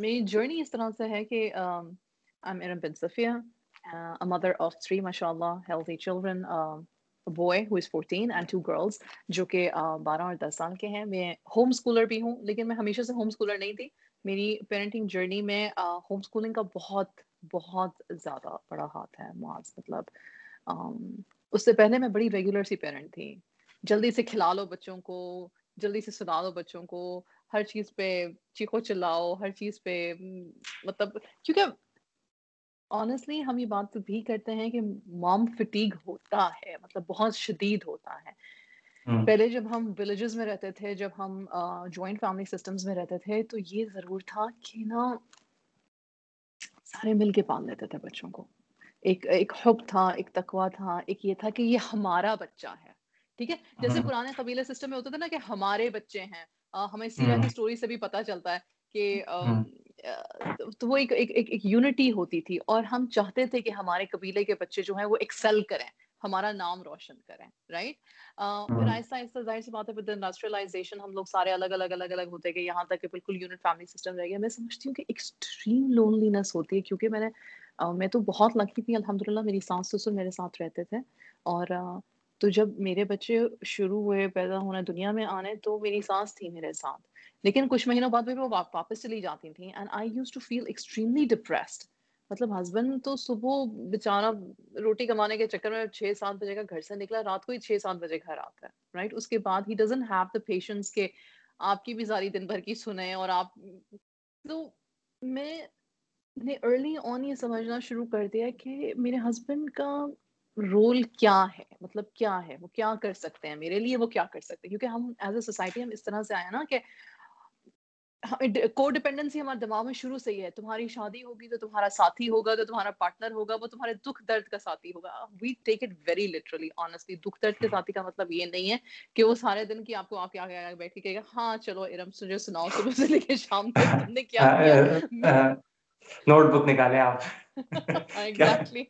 میری جرنی اس طرح سے ہے کہ I'm Iram bin Safia, uh, a mother of three, mashallah, healthy children, uh, a boy who is 14 and two girls, جو کہ بارہ اور دس سال کے ہیں۔ میں ہوم اسکولر بھی ہوں لیکن میں ہمیشہ سے ہوم اسکولر نہیں تھی۔ میری پیرنٹنگ جرنی میں ہوم اسکولنگ کا بہت بہت زیادہ بڑا ہاتھ ہے معاذ مطلب اس سے پہلے میں بڑی ریگولر سی پیرنٹ تھی۔ جلدی سے کھلا لو بچوں کو جلدی سے سنا دو بچوں کو ہر چیز پہ چیخو چلاؤ ہر چیز پہ مطلب کیونکہ آنےسٹلی ہم یہ بات تو بھی کرتے ہیں کہ مام فٹیگ ہوتا ہے مطلب بہت شدید ہوتا ہے۔ پہلے جب ہم ولیجز میں رہتے تھے جب ہم جوائنٹ فیملی سسٹمز میں رہتے تھے تو یہ ضرور تھا کہ نا سارے مل کے پال لیتے تھے بچوں کو۔ ایک ایک حب تھا ایک تقوا تھا ایک یہ تھا کہ یہ ہمارا بچہ ہے۔ ٹھیک ہے؟ جیسے پرانے قبیلے سسٹم میں ہوتا تھا نا کہ ہمارے بچے ہیں۔ ہمیں سیرا کی سٹوری سے بھی پتا چلتا ہے کہ تو وہ ایک ایک یونٹی ہوتی تھی اور ہم چاہتے تھے کہ ہمارے قبیلے کے بچے جو ہیں وہ ایکسل کریں ہمارا نام روشن کریں رائٹ پھر آہستہ آہستہ ظاہر سی بات ہے ود انڈسٹریلائزیشن ہم لوگ سارے الگ الگ الگ الگ ہوتے گئے۔ یہاں تک کہ بالکل یونٹ فیملی سسٹم رہ گیا۔ میں سمجھتی ہوں کہ ایکسٹریم لونلینس ہوتی ہے کیونکہ میں نے میں تو بہت لکی تھی۔ الحمد للہ میری سانس سسر میرے ساتھ رہتے تھے۔ اور تو جب میرے بچے شروع ہوئے، پیدا ہونے دنیا میں آنے، تو میری سانس تھی میرے ساتھ۔ لیکن کچھ مہینوں بعد بھی وہ واپس چلی جاتی تھیں۔ And I use to feel extremely depressed مطلب ہسبینڈ تو صبح بےچارا روٹی کمانے کے چکر میں چھ سات بجے کا گھر سے نکلا، رات کو ہی چھ سات بجے گھر آتا ہے رائٹ اس کے بعد ہی ڈزن ہیو دا پیشنس کہ آپ کی بھی ساری دن بھر کی سنیں اور آپ تو میں نے ارلی آن یہ سمجھنا شروع کر دیا کہ میرے ہسبینڈ کا رول کیا ہے؟ مطلب کیا ہے؟ وہ کیا کر سکتے ہیں؟ میرے لیے وہ کیا کر سکتے ہیں؟ کیونکہ ہم ایز اے سوسائٹی ہم اس طرح سے آئے نا کہ کو ڈیپینڈنسی ہمارے دماغ میں شروع سے ہی ہے۔ تمہاری شادی ہوگی تو تمہارا ساتھی ہوگا تو تمہارا پارٹنر ہوگا وہ تمہارے دکھ درد کا ساتھی ہوگا۔ We take it very literally honestly دکھ درد کے ساتھی کا مطلب یہ نہیں ہے کہ وہ سارے دن کی آپ کو آپ کے آگے بیٹھ کے کہے گا ہاں چلو ارم مجھے سناؤ صبح سے لے کے شام تک تم نے کیا کیا نوٹ بک نکالے آپ۔ ایگزیکٹلی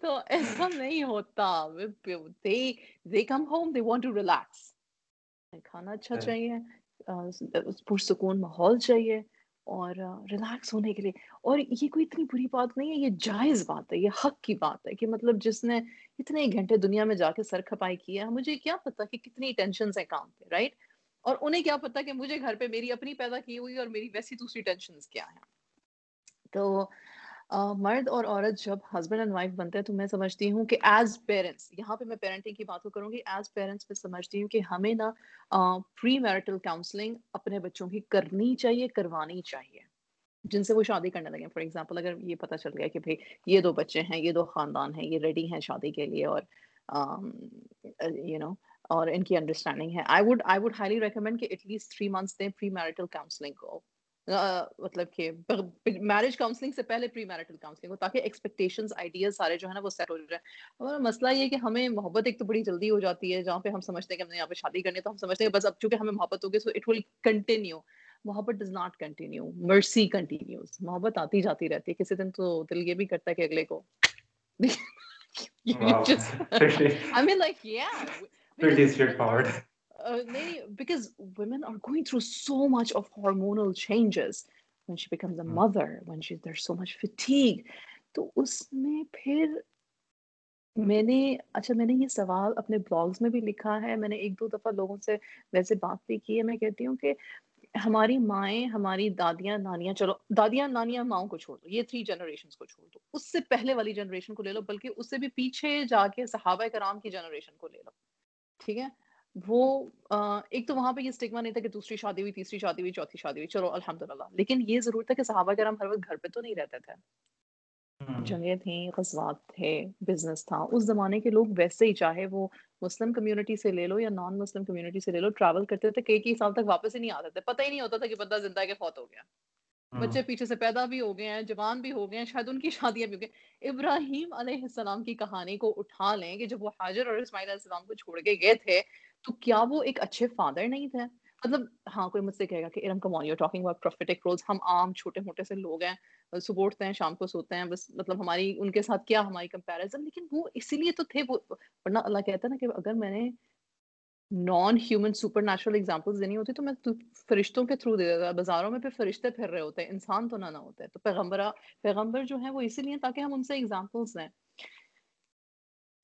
تو ایسا نہیں ہوتا they come home they want to relax کھانا اچھا چاہیے پرسکون ماحول چاہیے اور ریلیکس ہونے کے لیے اور یہ کوئی اتنی بری بات نہیں ہے یہ جائز بات ہے یہ حق کی بات ہے کہ مطلب جس نے اتنے گھنٹے دنیا میں جا کے سر کھپائی کیا مجھے کیا پتا کہ کتنی ٹینشن ہے کام پہ رائٹ اور انہیں کیا پتا کہ مجھے گھر پہ میری اپنی پیدا کی ہوئی اور میری ویسی دوسری ٹینشن کیا ہے تو مرد اور عورت جب ہسبینڈ اینڈ وائف بنتے ہیں تو میں سمجھتی ہوں کہ ایز پیرنٹس یہاں پہ میں پیرنٹنگ کی بات کروں گی ایز پیرنٹس میں سمجھتی ہوں کہ ہمیں نا پری میرٹل کاؤنسلنگ اپنے بچوں کی کرنی چاہیے، کروانی چاہیے۔ جن سے وہ شادی کرنے لگے فار ایگزامپل اگر یہ پتا چل گیا کہ بھائی یہ دو بچے ہیں، یہ دو خاندان ہیں، یہ ریڈی ہیں شادی کے لیے اور یو نو اور ان کی انڈرسٹینڈنگ ہے۔ I would I would highly recommend کہ ایٹ لیسٹ تھری منتھس دیں پری میرٹل کاؤنسلنگ کو۔ مطلب کہ میرج کاؤنسلنگ سے پہلے پری میرٹل کاؤنسلنگ ہو تاکہ ایکسپیکٹیشنز آئیڈیاز سارے جو ہے نا وہ سیٹ ہو جائے ہمارا مسئلہ یہ کہ ہمیں محبت ایک تو بڑی جلدی ہو جاتی ہے جہاں پہ ہم سمجھتے ہیں کہ ہم نے یہاں پہ شادی کرنی تو ہم سمجھتے ہیں بس اب چونکہ ہمیں محبت ہوگی سو اٹ ول کنٹینیو محبت does not continue mercy continues محبت آتی جاتی رہتی ہے۔ کسی دن تو دل یہ بھی کرتا ہے کہ اگلے کو I mean like yeah. Pretty straightforward. Because women are going through so much of hormonal changes when she becomes a hmm. mother when she there's so much fatigue. تو اس میں پھر میں نے اچھا میں نے یہ سوال اپنے بلاگز میں بھی لکھا ہے۔ میں نے ایک دو دفعہ لوگوں سے ویسے بات بھی کی ہے۔ میں کہتی ہوں کہ ہماری مائیں ہماری دادیاں نانیاں چلو دادیاں نانیاں ماؤں کو چھوڑ دو۔ یہ تھری جنریشن کو چھوڑ دو۔ اس سے پہلے والی جنریشن کو لے لو بلکہ اس سے بھی پیچھے جا کے صحابہ کرام کی جنریشن کو لے لو۔ ٹھیک ہے؟ وہ ایک تو وہاں پہ یہ اسٹگما نہیں تھا کہ دوسری شادی ہوئی تیسری شادی ہوئی چوتھی شادی ہوئی۔ چلو الحمد للہ لیکن یہ ضرور تھا کہ صحابہ کرام ہر وقت گھر پہ تو نہیں رہتے تھے۔ جنگیں تھیں غزوات تھے بزنس تھا۔ اس زمانے کے لوگ ویسے ہی چاہے وہ مسلم کمیونٹی سے لے لو یا نان مسلم کمیونٹی سے لے لو ٹریول کرتے تھے کئی کئی سال تک واپس ہی نہیں آتے تھے۔ پتہ ہی نہیں ہوتا تھا کہ بندہ زندہ ہے کہ فوت ہو گیا۔ بچے پیچھے سے پیدا بھی ہو گئے ہیں جوان بھی ہو گئے ہیں شاید ان کی شادیاں بھی ہو گئی ابراہیم علیہ السلام کی کہانی کو اٹھا لیں کہ جب وہ حاجر اور اسماعیل علیہ السلام کو چھوڑ کے گئے تھے تو کیا وہ ایک اچھے فادر نہیں تھے؟ مطلب ہاں کوئی مجھ سے کہے گا کہ Iram, come on talking about prophetic roles. ہم عام چھوٹے موٹے سے لوگ ہیں صبح اٹھتے ہیں، شام کو سوتے ہیں، بس مطلب ہماری، ان کے ساتھ کیا ہماری کمپیریزن لیکن وہ اسی لیے تو تھے وہ، ورنہ اللہ کہتا ہے نا کہ اگر میں نے non human super natural examples دینی ہوتی تو میں فرشتوں کے تھرو دے دیتا، بازاروں میں پھر فرشتے پھر رہے ہوتے ہیں انسان تو نہ نہ ہوتے۔ تو پیغمبر پیغمبر جو ہیں وہ اسی لیے تاکہ ہم ان سے ایگزامپلس دیں۔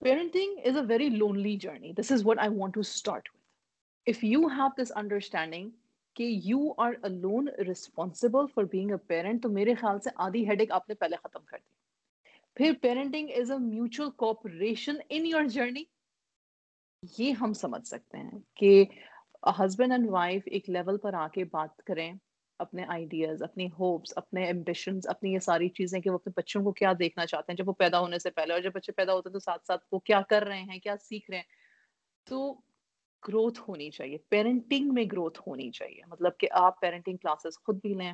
Parenting is a very lonely journey this is what I want to start with if you have this understanding کہ you are lone responsible for being a parent تو میرے خیال سے آدھی ہیڈ ایک آپ نے پہلے ختم کر دی پھر parenting is a mutual cooperation in your journey یہ ہم سمجھ سکتے ہیں کہ ہسبینڈ اینڈ وائف ایک لیول پر آ کے بات کریں اپنے آئیڈیاز اپنی ہوپس اپنے ایمبیشنز اپنی یہ ساری چیزیں کہ وہ اپنے بچوں کو کیا دیکھنا چاہتے ہیں جب وہ پیدا ہونے سے پہلے اور جب بچے پیدا ہوتے ہیں تو ساتھ ساتھ وہ کیا کر رہے ہیں، کیا سیکھ رہے ہیں۔ تو گروتھ ہونی چاہیے پیرنٹنگ میں گروتھ ہونی چاہیے۔ مطلب کہ آپ پیرنٹنگ کلاسز خود بھی لیں۔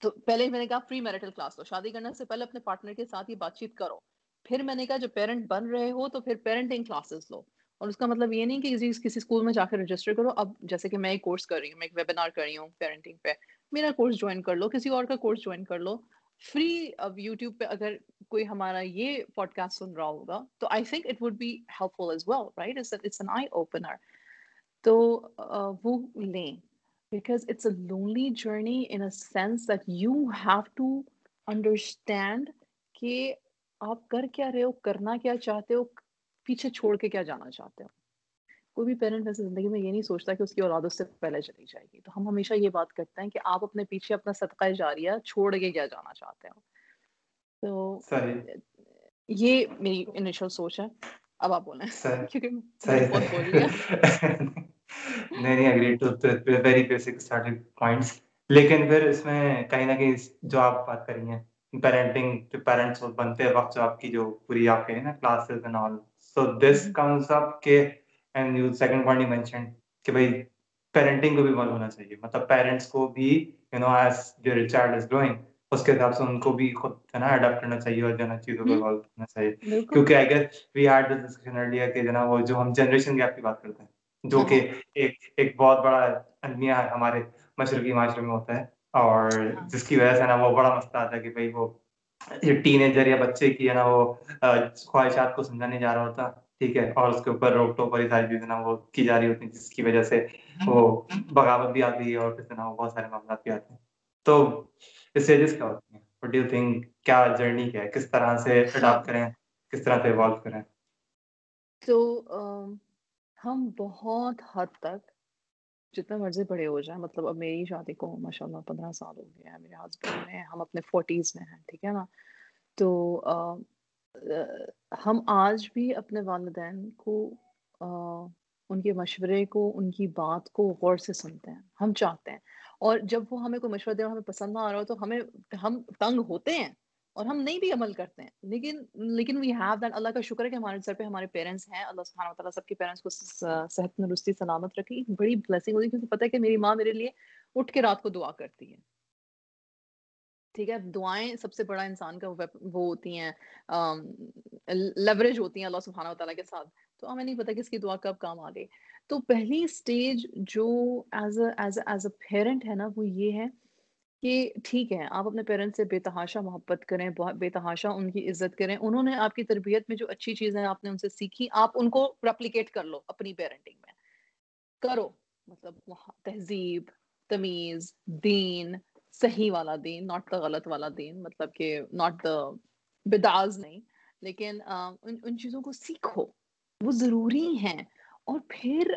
تو پہلے میں نے کہا پری میرٹل کلاس لو، شادی کرنے سے پہلے اپنے پارٹنر کے ساتھ یہ بات چیت کرو۔ پھر میں نے کہا جب پیرنٹ بن رہے ہو تو پھر پیرنٹنگ کلاسز لو۔ اور اس کا مطلب یہ نہیں کہ کسی اسکول میں جا کے رجسٹر کرو، اب جیسے کہ میں ایک کورس کر رہی ہوں، میں ایک ویبینار کر رہی ہوں پیرنٹنگ پہ، میرا کورس جوائن کر لو، کسی اور کا کورس جوائن کر لو فری اب یوٹیوب پہ اگر کوئی ہمارا یہ پوڈ کاسٹ سن رہا ہوگا، تو I think it would be helpful as well right it's an eye opener تو وہ لیں because it's a lonely journey in a sense that you have to understand کہ آپ کر کیا رہے ہو، کرنا کیا چاہتے ہو پیچھے چھوڑ کے کیا جانا چاہتے ہو؟ کوئی بھی پیرنٹ ویسے زندگی میں یہ نہیں سوچتا کہ اس کی اولاد اس سے پہلے چلی جائے گی۔ تو ہم ہمیشہ یہ بات کرتے ہیں کہ آپ اپنے پیچھے اپنا صدقہ جاریہ چھوڑ کے کیا جانا چاہتے ہو۔ تو یہ میری انیشل سوچ ہے۔ اب آپ بولیں۔ کیونکہ بہت بول لیا نہیں نہیں agree to very basic starting points لیکن پھر اس میں کہیں نہ کہیں جو آپ بات کری ہیں پیرنٹنگ پیرنٹس بنتے وقت جو آپ کی جو پوری آپ کے نا classes and all so this comes up کہ and you second point you mention کہ بھائی پیرنٹنگ کو بھی بند ہونا چاہیے مطلب پیرنٹس کو بھی یو نو ایز جو چائلڈ از گروئنگ اس کے حساب سے ان کو بھی خود ہے نا اڈاپٹ کرنا چاہیے اور جو نا چیزوں کو انوالو کرنا چاہیے کیونکہ I guess we had this discussion earlier کہ جو نا وہ جو ہم جنریشن گیپ کی بات کرتے ہیں جو کہ ایک ایک بہت بڑا المیہ ہمارے مشرقی معاشرے میں ہوتا ہے اور جس کی وجہ سے نا وہ بڑا مسئلہ آتا ہے کہ بھائی وہ یہ ٹین ایجر یا بچے کی ہے نا وہ خواہشات کو سمجھانے جا رہا ہوتا، ٹھیک ہے، اور اس کے اوپر روک ٹوک والی ساری چیزیں نا وہ کی جا رہی ہوتی ہیں، جس کی وجہ سے وہ بغاوت بھی آتی ہے اور پھر نا بہت سارے معاملات بھی آتے ہیں۔ تو اس ایجز کیا ہوتی ہیں؟ وٹ ڈو تھنک کیا جرنی کیا ہے؟ کس طرح سے اڈاپٹ کریں؟ کس طرح سے ایوالو کریں؟ تو ہم بہت حد تک جتنا مرضی بڑے ہو جائیں مطلب اب میری شادی کو ماشاء اللہ پندرہ سال ہو گیا ہے میرے ہسبینڈ میں ہم اپنے فورٹیز میں ہیں، ٹھیک ہے نا؟ تو ہم آج بھی اپنے والدین کو ان کے مشورے کو، ان کی بات کو غور سے سنتے ہیں، ہم چاہتے ہیں۔ اور جب وہ ہمیں کوئی مشورہ دے ہمیں پسند نہ آ رہا ہو تو ہمیں، ہم تنگ ہوتے ہیں۔ اور ہم نہیں بھی عمل کرتے ہیں۔ لیکن لیکن وی ہیو دیٹ اللہ کا شکر ہے کہ ہمارے سر پہ ہمارے پیرنٹس ہیں۔ اللہ سبحانہ تعالیٰ سب کے پیرنٹس کو صحت تندرستی سلامت رکھی۔ بڑی بلیسنگ ہوتی ہے کیونکہ پتہ ہے کہ میری ماں میرے لیے اٹھ کے رات کو دعا کرتی ہے۔ ٹھیک ہے؟ دعائیں سب سے بڑا انسان کا وہ ہوتی ہیں لیوریج ہوتی ہیں اللہ سبحانہ تعالیٰ کے ساتھ۔ تو ہمیں نہیں پتا کس کی دعا کب کام آ گئی تو پہلی اسٹیج جو as a as a parent ہے نا، وہ یہ ہے کہ ٹھیک ہے، آپ اپنے پیرنٹ سے بے تحاشا محبت کریں بے تحاشا ان کی عزت کریں۔ انہوں نے آپ کی تربیت میں جو اچھی چیزیں آپ نے ان سے سیکھی، آپ ان کو ریپلیکیٹ کر لو اپنی پیرنٹنگ میں۔ کرو مطلب تہذیب، تمیز، دین، صحیح والا دین ناٹ دا غلط والا دین مطلب کہ ناٹ دا بداز نہیں۔ لیکن ان ان چیزوں کو سیکھو، وہ ضروری ہیں۔ اور پھر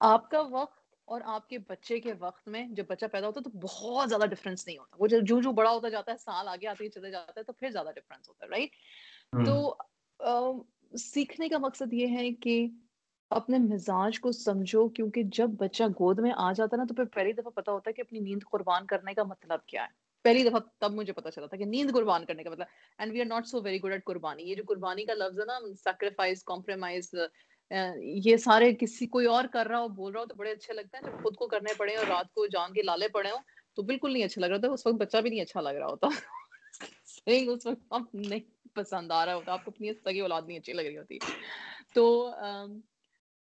آپ کا وقت اور آپ کے بچے کے وقت میں جب بچہ پیدا ہوتا ہے تو بہت زیادہ ڈفرینس نہیں ہوتا۔ وہ جو جو بڑا ہوتا جاتا ہے سال آگے آتے ہی چلے جاتا ہے تو پھر زیادہ ڈفرینس ہوتا ہے رائٹ تو سیکھنے کا مقصد یہ ہے کہ اپنے مزاج کو سمجھو کیونکہ جب بچہ گود میں آ جاتا ہے نا تو پھر پہلی دفعہ پتا ہوتا ہے کہ اپنی نیند قربان کرنے کا مطلب کیا ہے۔ پہلی دفعہ تب مجھے پتا چلا تھا کہ نیند قربان کرنے کا مطلب and we are not so very good at قربانی۔ یہ جو قربانی کا لفظ ہے نا سیکریفائز کمپرومائز یہ سارے کسی کوئی اور کر رہا ہو، بول رہا ہو تو بڑے اچھے لگتے ہیں۔ جب خود کو کرنے پڑے اور رات کو جان کے لالے پڑے ہوں، تو بالکل نہیں اچھا لگ رہا تھا۔ اس وقت بچہ بھی نہیں اچھا لگ رہا ہوتا۔ اس وقت آپ نہیں پسند آ رہا ہوتا۔ آپ کو اپنی سگی اولاد نہیں اچھی لگ رہی ہوتی۔ تو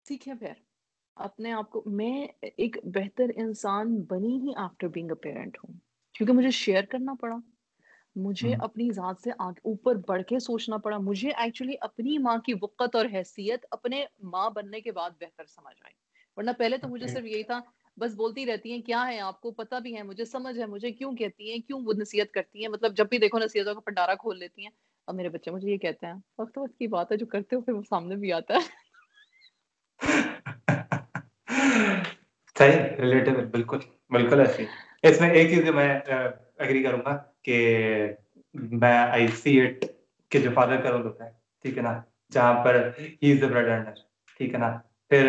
سیکھیں پھر۔ اپنے آپ کو، میں ایک بہتر انسان بنی ہی آفٹر بینگ اے پیرنٹ ہوں۔ کیونکہ مجھے شیئر کرنا پڑا۔ مجھے اپنی ذات سے اوپر بڑھ کے سوچنا پڑا۔ مجھے ایکچولی اپنی ماں کی وقت اور حیثیت اپنے ماں بننے کے بعد بہتر سمجھ آئی۔ ورنہ پہلے تو مجھے صرف یہی تھا بس بولتی رہتی ہیں کیا ہے آپ کو؟ پتا بھی ہے مجھے سمجھ ہے مجھے کیوں کہتی ہیں کیوں وہ نصیحت کرتی ہیں؟ مطلب جب بھی دیکھو نصیحتوں کا پنڈارا کھول لیتی ہیں۔ اب میرے بچے مجھے یہ کہتے ہیں وقت وقت کی بات ہے جو کرتے ہو پھر وہ سامنے بھی آتا ہے۔ صحیح ریلیٹیبل بالکل بالکل ایسی۔ اس میں ایک چیز میں اگری کروں گا۔ کہ میں آئی سی اٹ کہ جو فادر کا رول ہوتا ہے، ٹھیک ہے نا؟ جہاں پر ہی از دا بریڈ ارنر ٹھیک ہے نا؟ پھر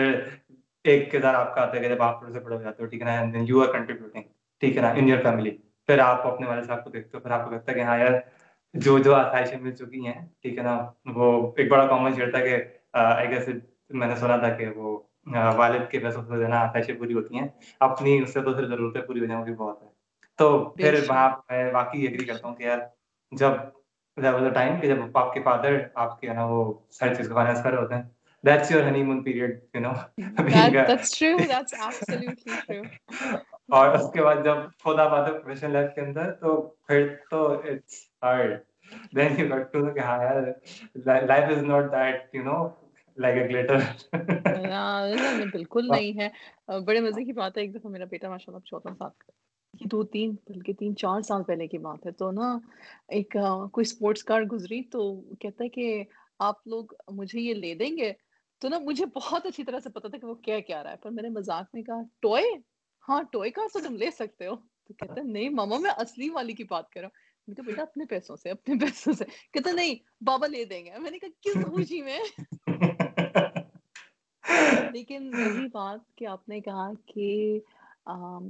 ایک کردار آپ کا آتا ہے کہ جب آپ تھوڑے سے بڑے ہو جاتے ہو، ٹھیک ہے نا؟ دین یو آر کنٹریبیوٹنگ ٹھیک ہے نا؟ ان یور فیملی پھر آپ اپنے والد صاحب کو دیکھتے ہو، پھر آپ کو لگتا ہے کہ ہاں یار، جو جو آسائشیں مل چکی ہیں، ٹھیک ہے نا؟ وہ ایک بڑا کامن شیئر تھا کہ آئی گیس میں نے سنا تھا کہ وہ والد کے پیسوں سے دینا آسائشیں پوری ہوتی ہیں۔ اپنی اس سے تو پھر ضرورتیں پوری ہو جائیں بھی بہت۔ تو پھر وہاں میں واقعی ایگری کرتا ہوں کہ یار جب ٹائم کہ جب آپ کے فادر آپ کے نا وہ ہر چیز کو فائنانس کر رہے ہوتے ہیں۔ That's your honeymoon period you know that, that's true that's absolutely true. اور اس کے بعد جب بات ہے پروفیشنل لائف کے اندر تو پھر تو it's hard then you get to کہ ہاں یار that you know like a glitter بالکل نہیں ہے۔ بڑے مزے کی بات ہے ایک دفعہ میرا بیٹا ماشاء اللہ چودہ سال۔ کا دو تین بلکہ تین چار سال پہلے کی بات ہے۔ تو نا ایک کوئی اسپورٹس کار گزری تو کہتا ہے کہ آپ لوگ مجھے یہ لے دیں گے۔ تو نا مجھے بہت اچھی طرح سے پتا تھا کہ وہ کیا کیا رہا ہے۔ پر میں نے مذاق میں کہا ٹوئے؟ ہاں ٹوئے کا تو تم لے سکتے ہو؟ تو کہتا نہیں ماما میں اصلی والی کی بات کر رہا ہوں۔ میں کہا بیٹا اپنے پیسوں سے اپنے پیسوں سے۔ کہتا نہیں بابا لے دیں گے۔ میں نے کہا کس خوشی میں؟ لیکن وہی بات کہ آپ نے کہا کہ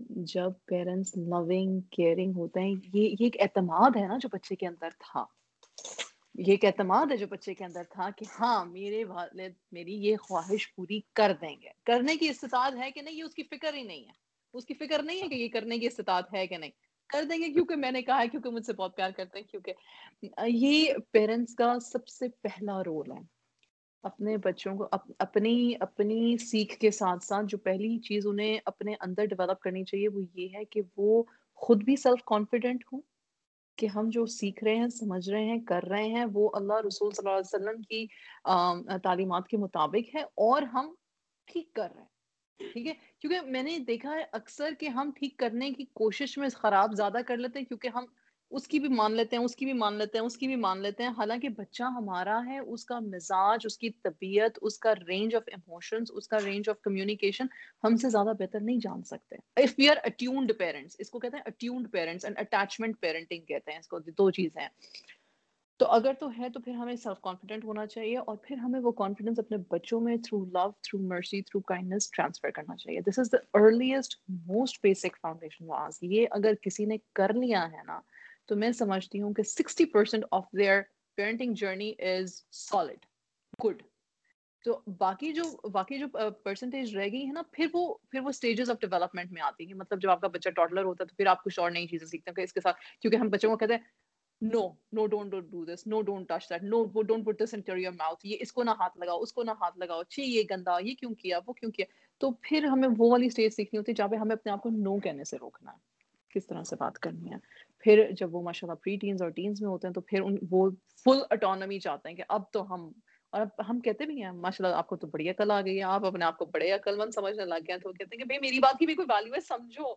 جب پیرنٹس لونگ کیئرنگ ہوتے ہیں، یہ ایک اعتماد ہے نا جو بچے کے اندر تھا۔ یہ ایک اعتماد ہے جو بچے کے اندر تھا کہ ہاں میرے والد میری یہ خواہش پوری کر دیں گے۔ کرنے کی استطاعت ہے کہ نہیں، یہ اس کی فکر ہی نہیں ہے۔ اس کی فکر نہیں ہے کہ یہ کرنے کی استطاعت ہے کہ نہیں۔ کر دیں گے کیونکہ میں نے کہا ہے، کیونکہ مجھ سے بہت پیار کرتے ہیں، کیونکہ یہ پیرنٹس کا سب سے پہلا رول ہے۔ اپنے بچوں کو اپنی اپنی سیکھ کے ساتھ ساتھ جو پہلی چیز انہیں اپنے اندر ڈیولپ کرنی چاہیے وہ یہ ہے کہ وہ خود بھی سیلف کانفیڈنٹ ہوں کہ ہم جو سیکھ رہے ہیں، سمجھ رہے ہیں، کر رہے ہیں، وہ اللہ رسول صلی اللہ علیہ وسلم کی تعلیمات کے مطابق ہے اور ہم ٹھیک کر رہے ہیں۔ ٹھیک ہے؟ کیونکہ میں نے دیکھا ہے اکثر کہ ہم ٹھیک کرنے کی کوشش میں خراب زیادہ کر لیتے ہیں کیونکہ ہم اس کی بھی مان لیتے ہیں، اس کی بھی مان لیتے ہیں، اس کی بھی مان لیتے ہیں۔ حالانکہ بچہ ہمارا ہے، اس کا مزاج، اس کی طبیعت، اس کا رینج آف ایموشنز اس کا رینج آف کمیونیکیشن ہم سے زیادہ بہتر نہیں جان سکتے۔ If we are attuned parents اس کو کہتے ہیں attuned parents and attachment parenting کہتے ہیں، اس کو دو چیزیں ہیں۔ تو اگر تو ہے تو پھر ہمیں سیلف کانفیڈنٹ ہونا چاہیے اور پھر ہمیں وہ کانفیڈنس اپنے بچوں میں through love through mercy through kindness transfer کرنا چاہیے۔ This is the earliest most basic foundation was یہ اگر کسی نے کر لیا ہے نا تو میں سمجھتی ہوں کہ sixty percent of their parenting journey is solid good تو باقی جو باقی جو پرسنٹیج رہ گئی ہے نا، پھر وہ پھر وہ اسٹیجز آف ڈیولپمنٹ میں آتی ہیں۔ مطلب جب آپ کا بچہ ٹاٹلر ہوتا ہے تو پھر آپ کچھ اور نئی چیزیں سیکھتے ہیں۔ کہ اس کے ساتھ، کیونکہ ہم بچوں کو کہتے ہیں no no don't don't do this no don't touch that no don't put this into your mouth یہ اس کو نہ ہاتھ لگاؤ، اس کو نہ ہاتھ لگاؤ۔ چھی، یہ گندا، یہ کیوں کیا، وہ کیوں کیا؟ تو پھر ہمیں وہ والی اسٹیج سیکھنی ہوتی ہے جہاں پہ ہمیں اپنے آپ کو نو کہنے سے روکنا ہے۔ کس طرح سے بات کرنی ہے؟ پھر جب وہ ماشاء اللہ پری ٹینز اور ٹینز میں ہوتے ہیں تو پھر ان وہ فل اٹانمی چاہتے ہیں کہ اب تو ہم اور اب ہم کہتے بھی ہیں ماشاء اللہ آپ کو تو بڑی عقل آ گئی ہے آپ اپنے آپ کو بڑے عقل مند سمجھنے لگ گئے ہیں تو کہتے ہیں کہ بھائی میری بات کی بھی کوئی ویلیو ہے سمجھو۔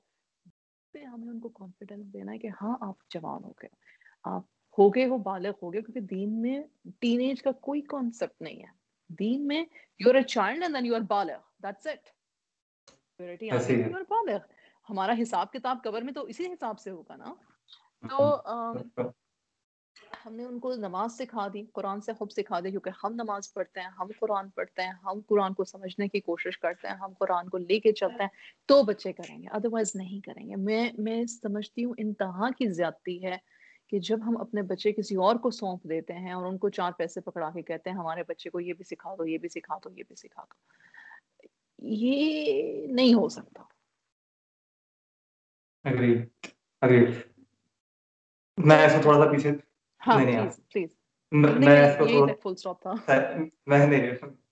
ہمیں ان کو کانفیڈینس دینا ہے کہ ہاں آپ جوان ہو گئے آپ ہو گئے ہو بالغ ہو گئے کیونکہ دین میں ٹین ایج کا کوئی کانسیپٹ نہیں ہے۔ دین میں you are a child and then you are بالغ that's it puberty you are بالغ۔ ہمارا حساب کتاب قبر میں تو اسی حساب سے ہوگا نا۔ تو ہم نے ان کو نماز سکھا دی، قرآن سے خوب سکھا دی، کیونکہ ہم نماز پڑھتے ہیں، ہم قرآن پڑھتے ہیں، ہم قرآن کو سمجھنے کی کوشش کرتے ہیں، ہم قرآن کو لے کے چلتے ہیں، تو بچے کریں گے ادروائز نہیں کریں گے۔ میں میں سمجھتی ہوں انتہا کی زیادتی ہے کہ جب ہم اپنے بچے کسی اور کو سونپ دیتے ہیں اور ان کو چار پیسے پکڑا کے کہتے ہیں، ہمارے بچے کو یہ بھی سکھا دو، یہ بھی سکھا دو، یہ بھی سکھا دو، یہ نہیں ہو سکتا۔ میں ایسا تھوڑا سا پیچھے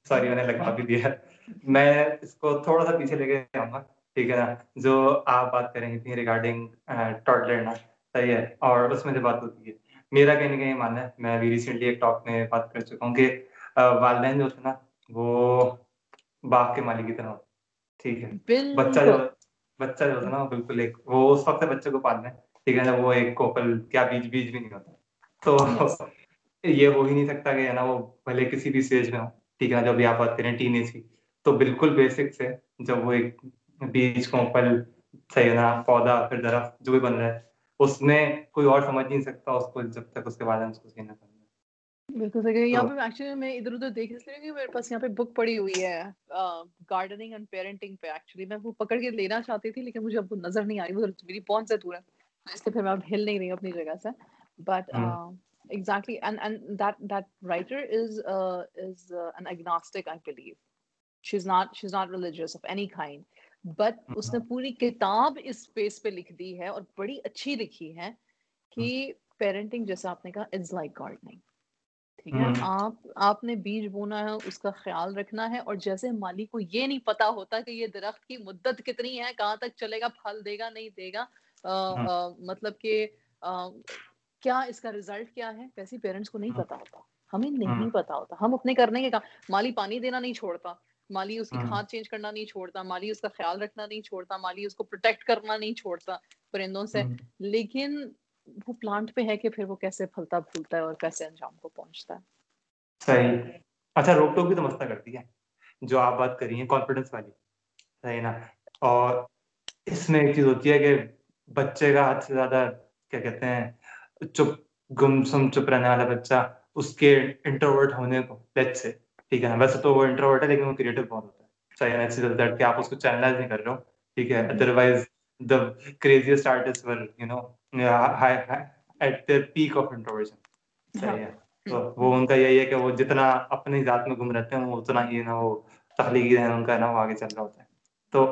سوری میں نے لگا بھی دیا میں اس کو تھوڑا سا پیچھے لے کے جاؤں گا ٹھیک ہے نا جو آپ بات کر رہی تھی ریگارڈنگ ٹاڈلر نا صحیح ہے اور اس میں جو بات ہوتی ہے میرا کہیں نہ کہیں ماننا ہے میں ابھی ریسنٹلی ایک ٹاک میں بات کر چکا ہوں کہ والدین جو ہوتے ہیں نا وہ باغ کے مالی کی طرح ٹھیک ہے بچہ جو بچہ جو ہوتا ہے نا بالکل ایک وہ اس وقت بچے کو پالنا ہے ٹھیک ہے نا وہ ایک کوپل کیا بیج بیج بھی نہیں ہوتا۔ تو یہ ہو ہی نہیں سکتا کہ نا وہ بھلے کسی بھی اسٹیج میں ہو۔ ٹھیک ہے نا جو بھی آپ بات کریں ٹین ایج کی تو بالکل بیسک سے جب وہ ایک بیج کوپل صحیح ہے نا پودا پھر درخت جو بھی بن رہا ہے اس میں کوئی اور سمجھ نہیں سکتا اس کو جب تک اس کے بعد اس کو سینا کرنا بالکل صحیح یہاں پہ ایکچولی میں ادھر ادھر دیکھ رہی کہ میرے پاس یہاں پہ بک پڑی ہوئی ہے۔ گارڈننگ اینڈ پیرنٹنگ پہ ایکچولی میں وہ پکڑ کے لینا چاہتی تھی لیکن مجھے اب نظر نہیں آ رہی وہ میری پہنچ سے دور ہے۔ اس لیے پھر میں اب ہل نہیں رہی ہوں اپنی جگہ سے۔ But exactly. And and that that writer is uh, is uh, an agnostic i believe. She's not she's not religious of any kind. But اس نے پوری کتاب اس اسپیس پہ لکھ دی ہے اور بڑی اچھی لکھی ہے کہ پیرنٹنگ جیسا آپ نے کہا اٹس لائک گارڈننگ ٹھیک ہے؟ آپ آپ نے بیج بونا ہے اس کا خیال رکھنا ہے اور جیسے مالی کو یہ نہیں پتا ہوتا کہ یہ درخت کی مدت کتنی ہے کہاں تک چلے گا پھل دے گا نہیں دے گا مطلب کہ کیا اس کا ریزلٹ کیا ہے؟ ویسے پیرنٹس کو نہیں پتا ہوتا۔ ہمیں نہیں پتا ہوتا۔ ہم اپنے کرنے کے کام مالی پانی دینا نہیں چھوڑتا۔ مالی اس کی کھاد چینج کرنا نہیں چھوڑتا۔ مالی اس کا خیال رکھنا نہیں چھوڑتا۔ مالی اس کو پروٹیکٹ کرنا نہیں چھوڑتا پرندوں سے۔ لیکن وہ پلانٹ پہ ہے کہ پھر وہ کیسے پھلتا پھولتا ہے اور کیسے انجام کو پہنچتا ہے۔ صحیح۔ اچھا روک ٹوک بھی تو مسئلہ کرتی ہے۔ جو آپ بات کر رہی ہیں کانفیڈنس والی۔ صحیح نا۔ اور اس میں ایک چیز ہوتی ہے کہ بچے کا حد سے زیادہ کیا کہتے ہیں چپ گم سم چپ رہنے والا بچہ اس کے انٹروورٹ ہونے کو لیٹ سے ٹھیک ہے نا؟ ویسے تو وہ انٹروورٹ ہے لیکن وہ کریٹو بہت ہوتا ہے۔ دیٹ کہ آپ اس کو چینلائز نہیں کر رہے ہو ٹھیک ہے؟ Otherwise the craziest artist were you know at the peak of introversion تو وہ ان کا یہی ہے کہ وہ جتنا اپنی ذات میں گم رہتے ہیں وہ اتنا ہی نا وہ تخلیقی ذہن ان کا نا وہ آگے چل رہا ہوتا ہے۔ تو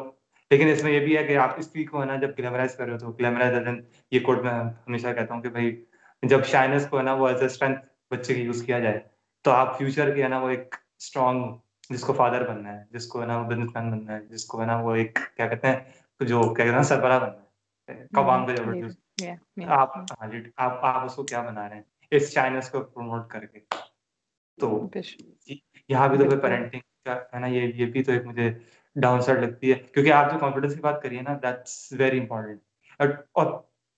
لیکن اس میں یہ بھی ہے کہ آپ اس کو ہے نا جب گلیمرائز کر رہے ہو تو گلیمرائز یہ کوڈ میں ہمیشہ کہتا ہوں کہ بھائی جب شائنس کو ہے نا وہ ایز اے اسٹرینتھ بچے کی یوز کیا جائے تو آپ فیوچر کے ہے نا وہ ایک اسٹرانگ جس کو فادر بننا ہے جس کو ہے نا وہ بزنس مین بننا ہے جس کو ہے نا وہ ایک کیا کہتے ہیں جو کیا کہتے ہیں سربراہ بننا ہے قوام کا جو آپ ہاں جی آپ آپ اس کو کیا بنا رہے ہیں؟ اس چائنس کو پروموٹ کر کے۔ تو یہاں بھی تو پھر پیرنٹنگ کا ہے نا یہ یہ بھی تو ایک مجھے ڈاؤن سائڈ لگتی ہے کیونکہ آپ جو کانفیڈنس کی بات کریے نا دیٹس ویری امپورٹنٹ اور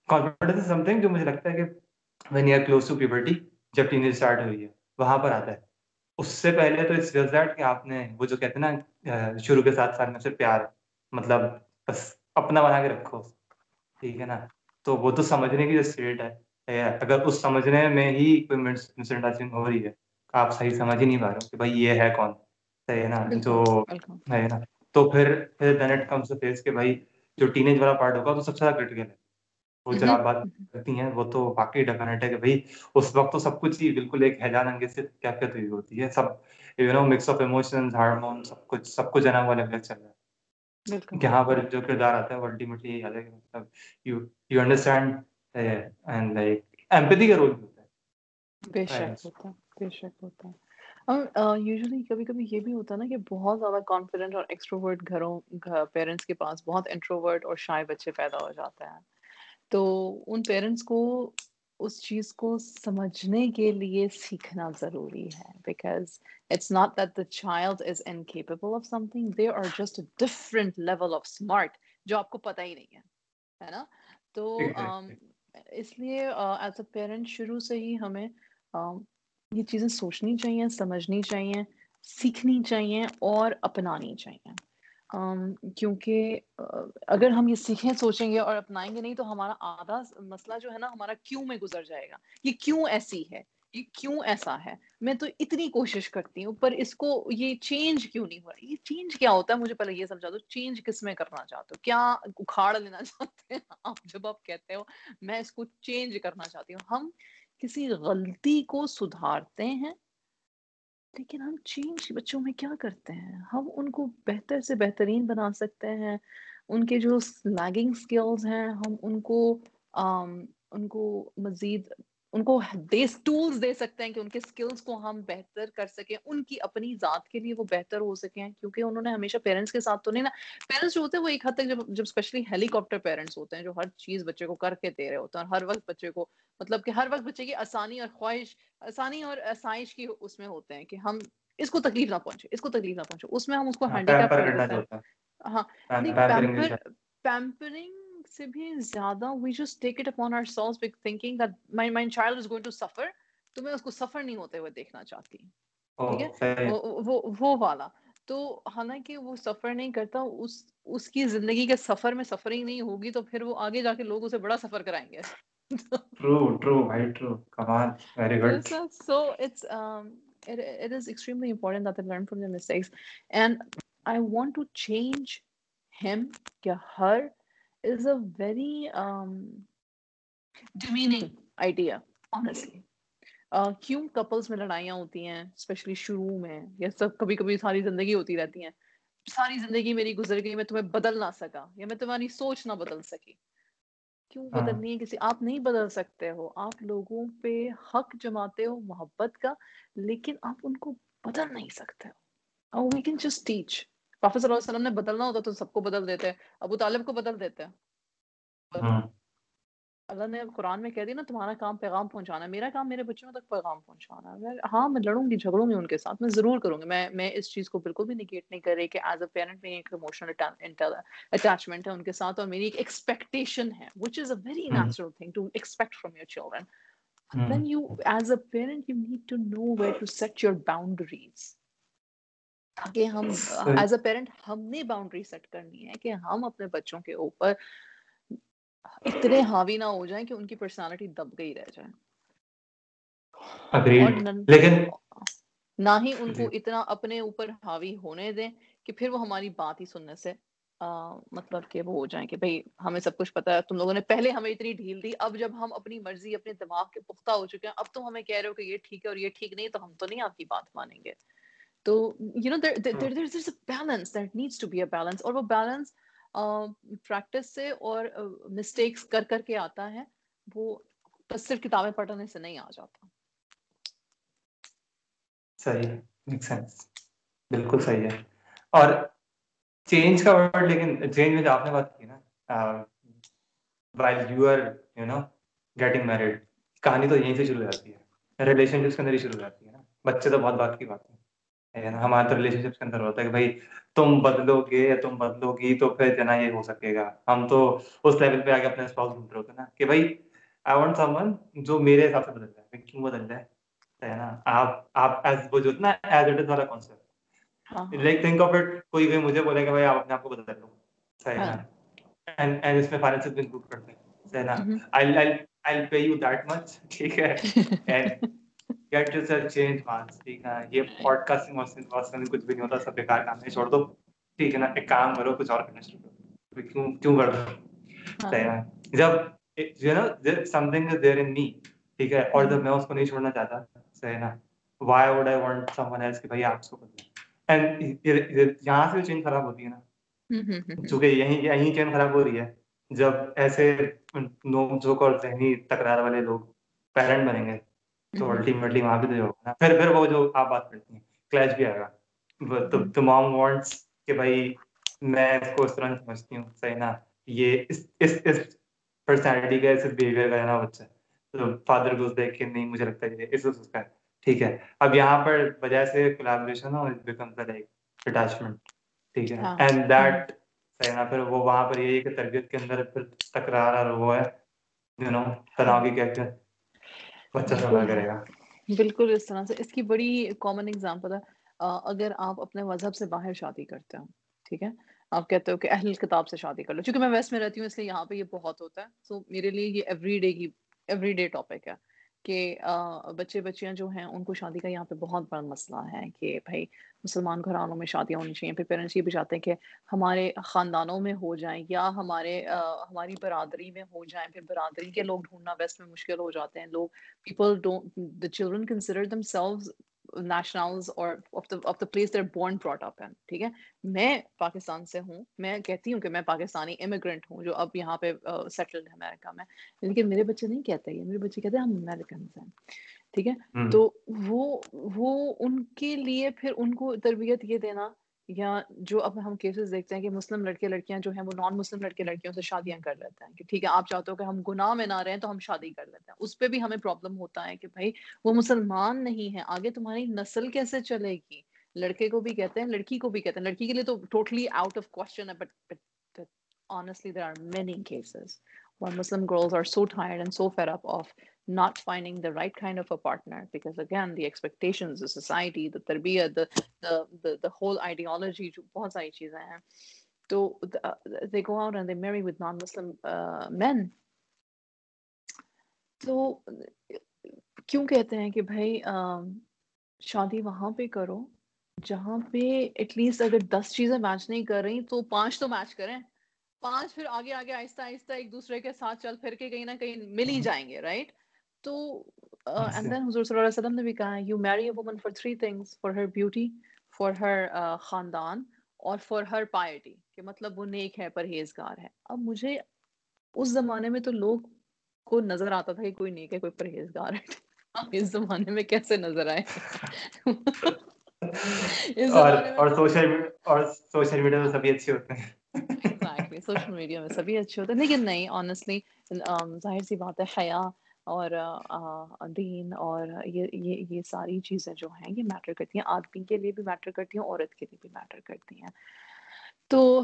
کانفیڈنس از سم تھنگ جو مجھے لگتا ہے کہ when you are close to puberty جب ٹین ایج اسٹارٹ ہوئی ہے وہاں پر آتا ہے اس سے پہلے تو اس ریزلٹ کہ آپ نے وہ جو کہتے ہیں نا شروع کے ساتھ سال میں سے پیار مطلب بس اپنا بنا کے رکھو ٹھیک ہے نا تو وہ تو سمجھنے کی جو اسٹیٹ ہے اگر اس سمجھنے میں ہی کوئی مس انڈرسٹینڈنگ ہو رہی ہے آپ صحیح سمجھ ہی نہیں پا رہے کہ بھائی یہ ہے کون صحیح ہے نا جو ہے نا تو پھر پھر دین اٹ کمس فیس کہ بھائی جو ٹین ایج والا پارٹ ہوگا تو سب سے زیادہ کریٹیکل ہے۔ وہ آپ بات کرتی ہیں وہ تو واقعی ڈیفینیٹ ہے کہ بھائی اس وقت تو سب کچھ ہی بالکل ایک حیران انگیز سے کیفیت ہوئی ہوتی ہے۔ سب you know mix of emotions hormone سب کچھ سب کچھ نا وہ الگ چل رہا ہے۔ یہاں پر جو کردار آتا ہے وہ الٹیمیٹلی یہی آتا ہے کہ مطلب you you understand and like empathy کا رول ہوتا ہے۔ بے شک ہوتا ہے بے شک ہوتا ہے۔ یوزلی کبھی کبھی یہ بھی ہوتا ہے نا کہ بہت زیادہ کانفیڈنٹ اور ایکسٹروورٹ گھروں پیرنٹس کے پاس بہت انٹروورٹ اور شائع بچے پیدا ہو جاتے ہیں۔ تو ان پیرنٹس کو اس چیز کو سمجھنے کے لیے سیکھنا ضروری ہے because it's not that the child is incapable of something they are just different level of smart جو آپ کو پتہ ہی نہیں ہے ہے نا؟ تو اس لیے ایز اے پیرنٹ شروع سے ہی ہمیں یہ چیزیں سوچنی چاہیے، سمجھنی چاہیے، سیکھنی چاہیے اور اپنانی چاہیے۔ کیونکہ اگر ہم یہ سیکھیں، سوچیں گے اور اپنائیں گے نہیں تو ہمارا آدھا مسئلہ جو ہے نا، ہمارا کیوں میں گزر جائے گا؟ یہ کیوں ایسی ہے؟ یہ کیوں ایسا ہے؟ میں تو اتنی کوشش کرتی ہوں، پر اس کو یہ چینج کیوں نہیں ہو رہا؟ یہ چینج کیا ہوتا ہے؟ مجھے پہلے یہ سمجھا دو، چینج کس میں کرنا چاہتے ہو؟ کیا اکھاڑ لینا چاہتے ہیں؟ آپ جب آپ کہتے ہو، میں اس کو چینج کرنا چاہتی ہوں۔ ہم کسی غلطی کو سدھارتے ہیں، لیکن ہم چینج بچوں میں کیا کرتے ہیں؟ ہم ان کو بہتر سے بہترین بنا سکتے ہیں، ان کے جو لیگنگ اسکلز ہیں، ہم ان کو ان کو مزید ان کو ٹولس دے سکتے ہیں کہ ان کے اسکلس کو ہم بہتر کر سکیں ان کی اپنی ذات کے لیے وہ بہتر ہو سکیں کیونکہ انہوں نے ہمیشہ پیرنٹس کے ساتھ تو نہیں نا پیرنٹس جو ہوتے ہیں وہ ایک حد تک جب جب اسپیشلی ہیلی کاپٹر پیرنٹس ہوتے ہیں جو ہر چیز بچے کو کر کے دے رہے ہوتے ہیں ہر وقت بچے کو مطلب کہ ہر وقت بچے کی آسانی اور خواہش آسانی اور آسائش کی اس میں ہوتے ہیں کہ ہم اس کو تکلیف نہ پہنچے اس کو تکلیف نہ پہنچے اس میں ہم اس کو ہینڈی کیپ ہاں پیمپرنگ سے بھی زیادہ we just take it upon ourselves big thinking that my my child is going to suffer تو میں اس کو سفر نہیں ہوتے ہوئے دیکھنا چاہتی۔ ٹھیک ہے؟ وہ وہ والا۔ تو حالانکہ وہ سفر نہیں کرتا اس اس کی زندگی کے سفر میں سفرنگ نہیں ہوگی تو پھر وہ آگے جا کے لوگ اسے بڑا سفر کرائیں گے۔ ٹرو ٹرو بھائی true come on very good so it's it, it is extremely important that they learn from their mistakes. And i want to change him یا her is a very um, demeaning. idea honestly. کیوں couples میں لڑائیاں ہوتی ہیں especially شروع میں یا سب کبھی کبھی ساری زندگی ہوتی رہتی ہیں ساری زندگی میری گزر گئی میں تمہیں بدل نہ سکا یا میں تمہاری سوچ نہ بدل سکی کیوں بدلنی ہے کسی آپ نہیں بدل سکتے ہو آپ لوگوں پہ حق جماتے ہو محبت کا لیکن آپ ان کو بدل نہیں سکتے ہو وی کین جسٹ ٹیچ پروفیسر صلی اللہ علیہ وسلم نے بدلنا ہوتا تو سب کو بدل دیتے ابو طالب کو بدل دیتے۔ ہاں۔ اللہ نے قرآن میں کہہ دی نا تمہارا کام پیغام پہنچانا ہے میرا کام میرے بچوں تک پیغام پہنچانا۔ ہے ہاں میں لڑوں گی جھگڑوں گی ان کے ساتھ میں ضرور کروں گی۔ میں میں اس چیز کو بالکل بھی نگیٹ نہیں کر رہی کہ ایز اے پیرنٹ میری ایک اموشنل اٹیچمنٹ ہے ان کے ساتھ اور میری ایک ایکسپیکٹیشن ہے which is a very natural thing to expect from your children then you as a parent you need to know where to set your boundaries تاکہ ہم ایز اے پیرنٹ ہم نے باؤنڈری سیٹ کرنی ہے کہ ہم اپنے بچوں کے اوپر اتنے حاوی نہ ہو جائیں کہ ان کی پرسنالٹی دب گئی رہ جائے۔ لیکن نہ ہی ان کو اتنا اپنے اوپر حاوی ہونے دیں کہ پھر وہ ہماری بات ہی سننے سے مطلب کہ وہ ہو جائیں کہ بھائی ہمیں سب کچھ پتا ہے۔ تم لوگوں نے پہلے ہمیں اتنی ڈھیل دی اب جب ہم اپنی مرضی اپنے دماغ کے پختہ ہو چکے ہیں اب تم ہمیں کہہ رہے ہو کہ یہ ٹھیک ہے اور یہ ٹھیک نہیں تو ہم تو نہیں آپ کی بات مانیں گے۔ تو you know balance that needs to be a balance اور وہ بیلنس پریکٹس سے اور مسٹیکس کر کر کے آتا ہے وہ بس صرف کتابیں پڑھنے سے نہیں آ جاتا۔ صحیح میک سینس بالکل صحیح ہے۔ اور چینج کا ورڈ لیکن چینج میں جو آپ نے بات کی نا while you are you know getting married کہانی تو یہیں سے شروع ہو جاتی ہے۔ ریلیشن شپ کے اندر ہی شروع ہو جاتی ہے نا۔ بچے تو بہت بات کی بات ہے۔ ہمارے تو ریلیشن شپ کے اندر ہوتا ہے کہ بھائی تم بدلو گے یا تم بدلو گی تو پھر جنا یہ ہو سکے گا۔ ہم تو اس لیول پہ آگے اپنے اسپاؤس ڈھونڈ رہے ہوتے نا کہ بھائی آئی وانٹ سم ون جو میرے حساب سے بدل جائے کیوں بدل جائے ہے؟ نا آپ آپ ایز وہ جو نا ایز اٹ از والا concept like think of it کوئی بھی مجھے بولے کہ بھائی آپ اپنے آپ کو بدل لو۔ صحیح نا۔ اینڈ اینڈ اس میں فائنینس بھی انکلوڈ کرتے ہیں۔ صحیح نا۔ آئی آئی پے یو دیٹ مچ ٹھیک ہے۔ گیٹ یور سیلف چینج مانس ٹھیک ہے یہ پوڈ کاسٹنگ واسٹنگ کچھ بھی نہیں ہوتا سب بیکار کام ہے چھوڑ دو ٹھیک ہے نا ایک کام کرو کچھ اور کرنا شروع کرو کیوں کیوں کر دو جب you know something is there in me ٹھیک ہے اور جب میں اس کو نہیں چھوڑنا چاہتا صحیح نا why would I want someone else کہ بھائی آپ اس کو بدلیں اینڈ یہاں سے چین خراب ہوتی ہے نا چونکہ یہیں یہیں چین خراب ہو رہی ہے جب ایسے نوک جھوک اور ذہنی تکرار والے لوگ پیرنٹ بنیں گے تو الٹیمیٹلی وہاں بھی تو ہوگا پھر پھر وہ جو آپ بات کرتی ہیں کلیش بھی آئے گا تو مام وانٹس کہ بھائی میں اس کو اس طرح سمجھتی ہوں صحیح نا؟ یہ اس اس اس پرسنالٹی کا اس بہیویئر کا ہے نا بچہ۔ تو فادر کو دیکھ کے نہیں مجھے لگتا ہے اس اس کا ٹھیک ہے۔ اب یہاں پر وجہ سے کولیبریشن ہو اٹ بیکمز لائک اٹیچمنٹ ٹھیک ہے۔ اینڈ دیٹ صحیح نا؟ پھر وہ وہاں پر یہی کہ تربیت کے اندر پھر تکرار اور وہ ہے۔ یو نو تناؤ کی کیفیت بالکل۔ اس طرح سے۔ اس کی بڑی کامن اگزامپل ہے۔ اگر آپ اپنے مذہب سے باہر شادی کرتے ہو ٹھیک ہے؟ آپ کہتے ہو کہ اہل کتاب سے شادی کر لو چونکہ میں ویسٹ میں رہتی ہوں اس لیے یہاں پہ یہ بہت ہوتا ہے۔ سو میرے لیے یہ ایوری ڈے کی ایوری ڈے ٹاپک ہے۔ کہ بچے بچیاں جو ہیں، ان کو شادی کا یہاں پہ بہت بڑا مسئلہ ہے کہ بھائی مسلمان گھرانوں میں شادیاں ہونی چاہیے۔ پھر پیرنٹس یہ بھی چاہتے ہیں کہ ہمارے خاندانوں میں ہو جائیں یا ہمارے ہماری برادری میں ہو جائیں۔ پھر برادری کے لوگ ڈھونڈنا ویسٹ میں مشکل ہو جاتے ہیں۔ لوگ people don't the children consider themselves nationals اور of the place they're born brought up ہیں ٹھیک ہے میں پاکستان سے ہوں میں کہتی ہوں کہ میں پاکستانی امیگرینٹ ہوں جو اب یہاں پہ سیٹلڈ ہے امیرکا میں لیکن میرے بچے نہیں کہتے یہ میرے بچے کہتے ہیں ہم امیریکنز ہیں ٹھیک ہے تو وہ وہ ان کے لیے پھر ان کو تربیت یہ دینا یا جو اب ہم کیسز دیکھتے ہیں کہ مسلم لڑکے لڑکیاں جو ہیں وہ نان مسلم لڑکے لڑکیوں سے شادیاں کر لیتے ہیں کہ ٹھیک ہے، آپ چاہتے ہو کہ ہم گناہ میں نہ رہیں تو ہم شادی کر لیتے ہیں۔ اس پہ بھی ہمیں پرابلم ہوتا ہے کہ بھائی وہ مسلمان نہیں ہے آگے تمہاری نسل کیسے چلے گی؟ لڑکے کو بھی کہتے ہیں، لڑکی کو بھی کہتے ہیں۔ لڑکی کے لیے تو ٹوٹلی آؤٹ آف کوشچن ہے but honestly there are many cases where muslim girls are so tired and so fed up of not finding the right kind of a partner because again the expectations the society the tarbiyah the the the, the whole ideology bahut sari cheezein hain to uh, they go out and they marry with non muslim uh, men تو کیوں کہتے ہیں کہ بھائی شادی وہاں پہ کرو جہاں پہ ایٹ لیسٹ اگر دس چیزیں میچ نہیں کر رہی تو پانچ تو میچ کریں پانچ پھر آگے آگے آہستہ آہستہ ایک دوسرے کے ساتھ چل پھر کے کہیں نہ کہیں مل ہی جائیں گے رائٹ تو اینڈ دین حضور صلی اللہ علیہ وسلم نے بھی کہا you marry a woman for three things for her beauty for her خاندان اور فار ہر پائٹی کہ مطلب وہ نیک ہے پرہیزگار ہے۔ اب مجھے اس زمانے میں تو لوگ کو نظر آتا تھا کہ کوئی نیک ہے کوئی پرہیزگار ہے۔ اب اس زمانے میں کیسے نظر آئے؟ اور سوشل میڈیا میں سبھی اچھے ہوتے ہیں۔ سوشل میڈیا میں سبھی اچھے ہوتے ہیں، لیکن نہیں آنےسٹلی um، ظاہر سی بات ہے، حیا اور دین اور یہ یہ یہ ساری چیزیں جو ہیں، یہ میٹر کرتی ہیں۔ آدمی کے لیے بھی میٹر کرتی ہیں، عورت کے لیے بھی میٹر کرتی ہیں۔ تو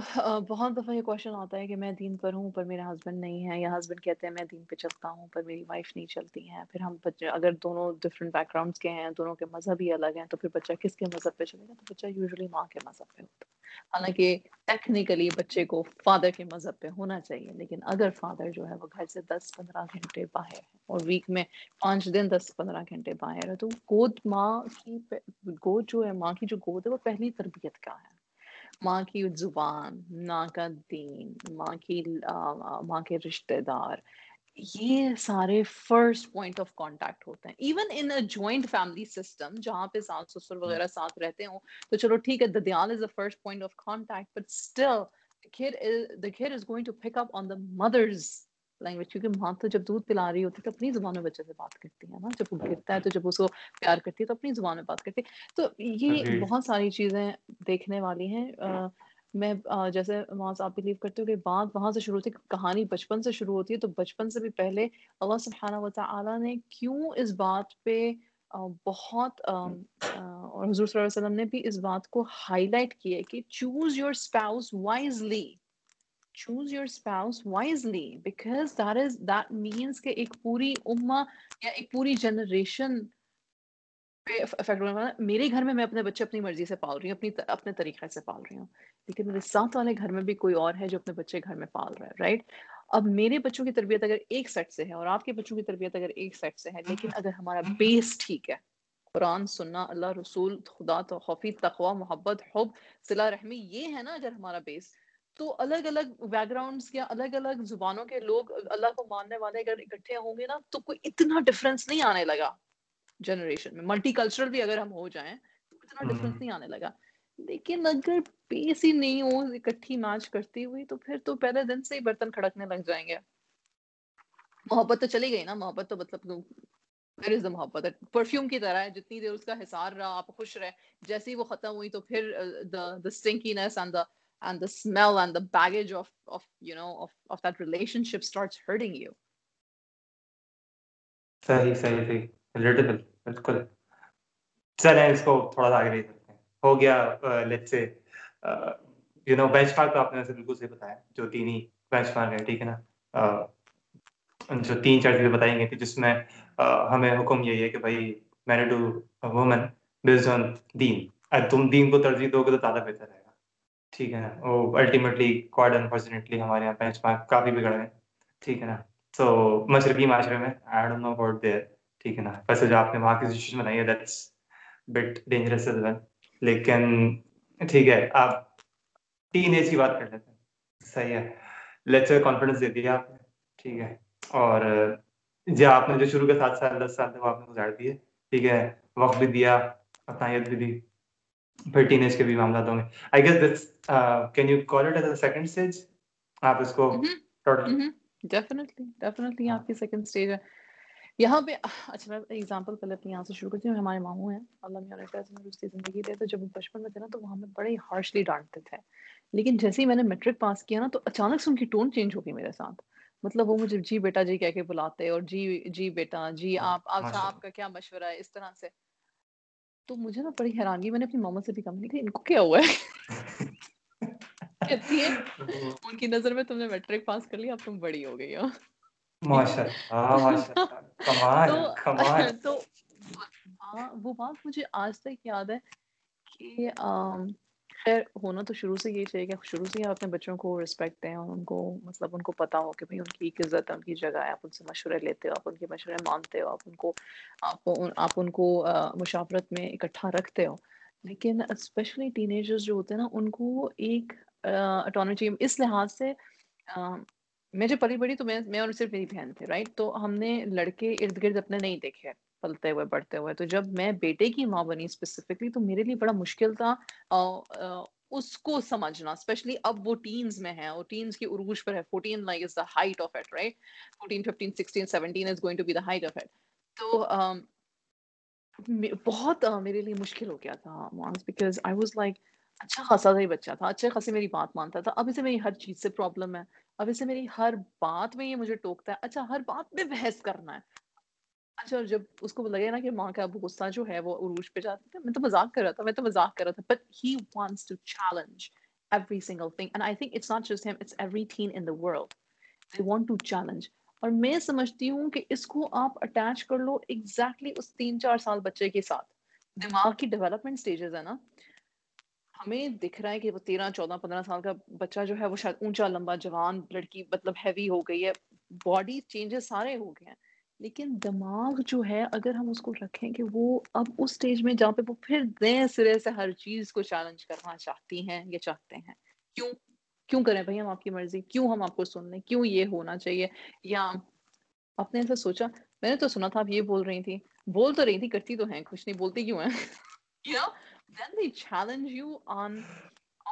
بہت دفعہ یہ کوشچن آتا ہے کہ میں دین پر ہوں پر میرا ہسبینڈ نہیں ہے یا ہسبینڈ کہتے ہیں میں دین پہ چلتا ہوں پر میری وائف نہیں چلتی ہیں، پھر ہم بچے اگر دونوں ڈفرینٹ بیک گراؤنڈس کے ہیں، دونوں کے مذہب ہی الگ ہیں، تو پھر بچہ کس کے مذہب پہ چلے گا؟ تو بچہ یوزلی ماں کے مذہب پہ ہوتا ہے۔ حالانکہ ٹیکنیکلی بچے کو فادر کے مذہب پہ ہونا چاہیے، لیکن اگر فادر جو ہے وہ گھر سے دس پندرہ گھنٹے باہر ہے اور ویک میں پانچ دن دس پندرہ گھنٹے باہر ہے، تو گود ماں کی گود جو ہے، ماں کی جو گود ہے، وہ پہلی تربیت کا ہے۔ ماں کی زبان ماں کا دین ماں کی ماں کے رشتے دار یہ سارے فرسٹ پوائنٹ آف کانٹیکٹ ہوتے ہیں. Even in joint family system جہاں پہ ساس سسر وغیرہ ساتھ رہتے ہوں تو چلو ٹھیک ہے ددیال is the first point of contact but still kid is going to pick up on the mother's language کیونکہ ماں تو جب دودھ پلا رہی ہوتی ہے تو اپنی زبان میں بچے سے بات کرتی ہے نا۔ جب وہ گرتا ہے تو جب اس کو پیار کرتی ہے تو اپنی زبان میں بات کرتی ہے۔ تو یہ بہت ساری چیزیں دیکھنے والی ہیں۔ میں جیسے وہاں سے آپ بلیو کرتے ہو کہ بات وہاں سے شروع ہوتی ہے کہانی بچپن سے شروع ہوتی ہے تو بچپن سے بھی پہلے اللہ سبحانہ و تعالیٰ نے کیوں اس بات پہ بہت اور حضور صلی اللہ علیہ وسلم نے بھی اس بات کو ہائی لائٹ کیا کہ choose your spouse wisely choose your spouse wisely because that is that means کہ ایک پوری اما یا ایک پوری جنریشن پہ افیکٹ میرے گھر میں میں اپنے بچے اپنی مرضی سے پال رہی ہوں، اپنی اپنے طریقے سے پال رہی ہوں، لیکن میرے ساتھ والے گھر میں بھی کوئی اور ہے جو اپنے بچے گھر میں پال رہا ہے رائٹ اب میرے بچوں کی تربیت اگر ایک سیٹ سے ہے اور آپ کے بچوں کی تربیت اگر ایک سیٹ سے ہے، لیکن اگر ہمارا بیس ٹھیک ہے، قرآن، سننا، اللہ، رسول، خدا تو خوفی تقوا محبت، حب صلاح رحمی، یہ ہے نا اگر ہمارا بیس تو الگ الگ بیک گراؤنڈس یا الگ الگ زبانوں کے لوگ اللہ کو ماننے والے اگر اکٹھے ہوں گے نا تو کوئی اتنا ڈفرینس نہیں آنے لگا جنریشن میں۔ ملٹی کلچرل بھی اگر ہم ہو جائیں تو اتنا ڈفرینس نہیں آنے لگا۔ لیکن اگر پیس ہی نہیں ہو اکٹھی میچ کرتی ہوئی تو پھر تو پہلے دن سے ہی برتن کھڑکنے لگ جائیں گے۔ محبت تو چلی گئی نا۔ محبت تو مطلب از محبت۔ پرفیوم کی طرح ہے جتنی دیر اس کا حسار رہا آپ خوش رہے جیسے ہی وہ ختم ہوئی تو پھر the the stinkiness and the and the smell and the baggage of of you know of of that relationship starts hurting you. صحیح صحیح صحیح ریلیٹیبل بالکل چلیں اس کو تھوڑا سا آگے لے سکتے ہیں ہو گیا لیٹ سے یو نو بینچ مارک تو آپ نے بالکل صحیح بتایا جو تین ہی بینچ مارک ہے ٹھیک ہے نا جو تین چار چیزیں بتائیں گے کہ جس میں ہمیں حکم یہی ہے کہ بھائی میرے to woman based on then تم دین کو ترجیح دو گے تو زیادہ بہتر ہے ٹھیک ہے نا؟ وہ الٹیمیٹلی کوائڈ انفارچونیٹلی ہمارے یہاں بینچ مارک کافی بگڑ گئے۔ ٹھیک ہے نا؟ تو مشرقی معاشرے میں I don't know about there ٹھیک ہے نا؟ ویسے جو آپ نے وہاں کی سچویشن بنائی ہے that's but dangerous as well لیکن ٹھیک ہے، آپ ٹین ایج کی بات کر لیتے ہیں۔ صحیح ہے۔ لیکچر کانفیڈنس دے دیا آپ نے۔ ٹھیک ہے۔ اور جو آپ نے جو شروع کے سات سال، دس سال تک آپ نے گزار دیے۔ ٹھیک ہے۔ وقت بھی دیا اپنائیت بھی دی۔ پھر ٹین ایج کے بھی معاملات ہوں گے۔ I guess this can you call it as second stage آپ اس کو ڈیفینیٹلی ڈیفینیٹلی آپ کی سیکنڈ اسٹیج ہے۔ یہاں پہ اچھا میں ایگزامپل پہلے اپنی یہاں سے شروع کرتی ہوں۔ ہمارے ماموں ہیں۔ اللہ میاں اس کی زندگی دے تو جب وہ بچپن میں تھے نا تو وہ ہمیں بڑے ہارشلی ڈانٹتے تھے۔ لیکن جیسے ہی میں نے میٹرک پاس کیا نا تو اچانک سے ان کی ٹون چینج ہو گئی میرے ساتھ۔ مطلب وہ مجھے جی بیٹا جی کہہ کے بلاتے اور جی جی بیٹا جی آپ آپ کا کیا مشورہ ہے؟ اس طرح سے۔ تو مجھے نا بڑی حیرانگی میں نے اپنی ماما سے بھی میں نے ان کو کیا ہوا ہے؟ کہتی ہے ان کی نظر میں تم نے میٹرک پاس کر لیا اب تم بڑی ہو گئی ہو۔ تو وہ بات مجھے آج تک یاد ہے کہ خیر ہونا تو شروع سے یہ چاہیے کہ شروع سے ہی آپ اپنے بچوں کو رسپیکٹ دیں اور ان کو مطلب ان کو پتا ہو کہ بھائی ان کی ایک عزت ہے، ان کی جگہ ہے، آپ ان سے مشورے لیتے ہو، آپ ان کے مشورے مانتے ہو، آپ ان کو، آپ آپ ان کو مشاورت میں اکٹھا رکھتے ہو۔ لیکن اسپیشلی ٹین ایجرز جو ہوتے ہیں نا، ان کو ایک اٹانومی چاہیے۔ اس لحاظ سے میں جو پلی بڑی تو میں میں اور صرف میری بہن تھے رائٹ تو ہم نے لڑکے ارد گرد اپنے نہیں دیکھے۔ پلتے ہوئے، بڑھتے ہوئے۔ تو جب میں بیٹے کی ماں بنی اسپیسیفکلی تو میرے لیے بڑا مشکل تھا اس کو سمجھنا۔ اسپیشلی اب وہ ٹینز میں ہے اور ٹینز کی عروج پر ہے۔ Fourteen like is the height of it right fourteen fifteen sixteen seventeen is going to be the height of it تو بہت میرے لیے مشکل ہو گیا تھا بیکاز آئی واز لائک اچھا خاصا ہی بچہ تھا، اچھے خاصے میری بات مانتا تھا۔ اب اسے میری ہر چیز سے پرابلم ہے۔ اب اسے میری ہر بات میں یہ مجھے ٹوکتا ہے اچھا ہر بات میں بحث کرنا ہے۔ اچھا جب اس کو لگے نا کہ ماں کا ابو غصہ جو ہے وہ عروج پہ جاتا تھا میں تو مذاق کر رہا تھا، میں تو مذاق کر رہا تھا but he wants to challenge every single thing. And i think it's not just him it's every teen in the world. They want to challenge. اور میں سمجھتی ہوں کہ اس کو آپ اٹیچ کر لو ایگزیکٹلی اس تین چار سال بچے کے ساتھ. دماغ کی ڈیولپمنٹ سٹیجز ہے نا، ہمیں دکھ رہا ہے کہ وہ تیرہ، چودہ، پندرہ سال کا بچہ جو ہے وہ شاید اونچا، لمبا، جوان، لڑکی مطلب ہیوی ہو گئی ہے باڈی چینجز سارے ہو گئے ہیں۔ لیکن دماغ جو ہے، اگر ہم اس کو رکھیں کہ وہ اب اس سٹیج میں جہاں پہ وہ پھر نئے سرے سے ہر چیز کو چیلنج کرنا چاہتی ہیں یا چاہتے ہیں۔ کیوں؟ کیوں کریں بھائی ہم آپ کی مرضی؟ کیوں ہم آپ کو سن لیں کیوں یہ ہونا چاہیے؟ یا آپ نے ایسا سوچا؟ میں نے تو سنا تھا، آپ یہ بول رہی تھی۔ بول تو رہی تھی، کرتی تو ہیں، کچھ نہیں بولتی کیوں ہیں؟ Then they challenge you on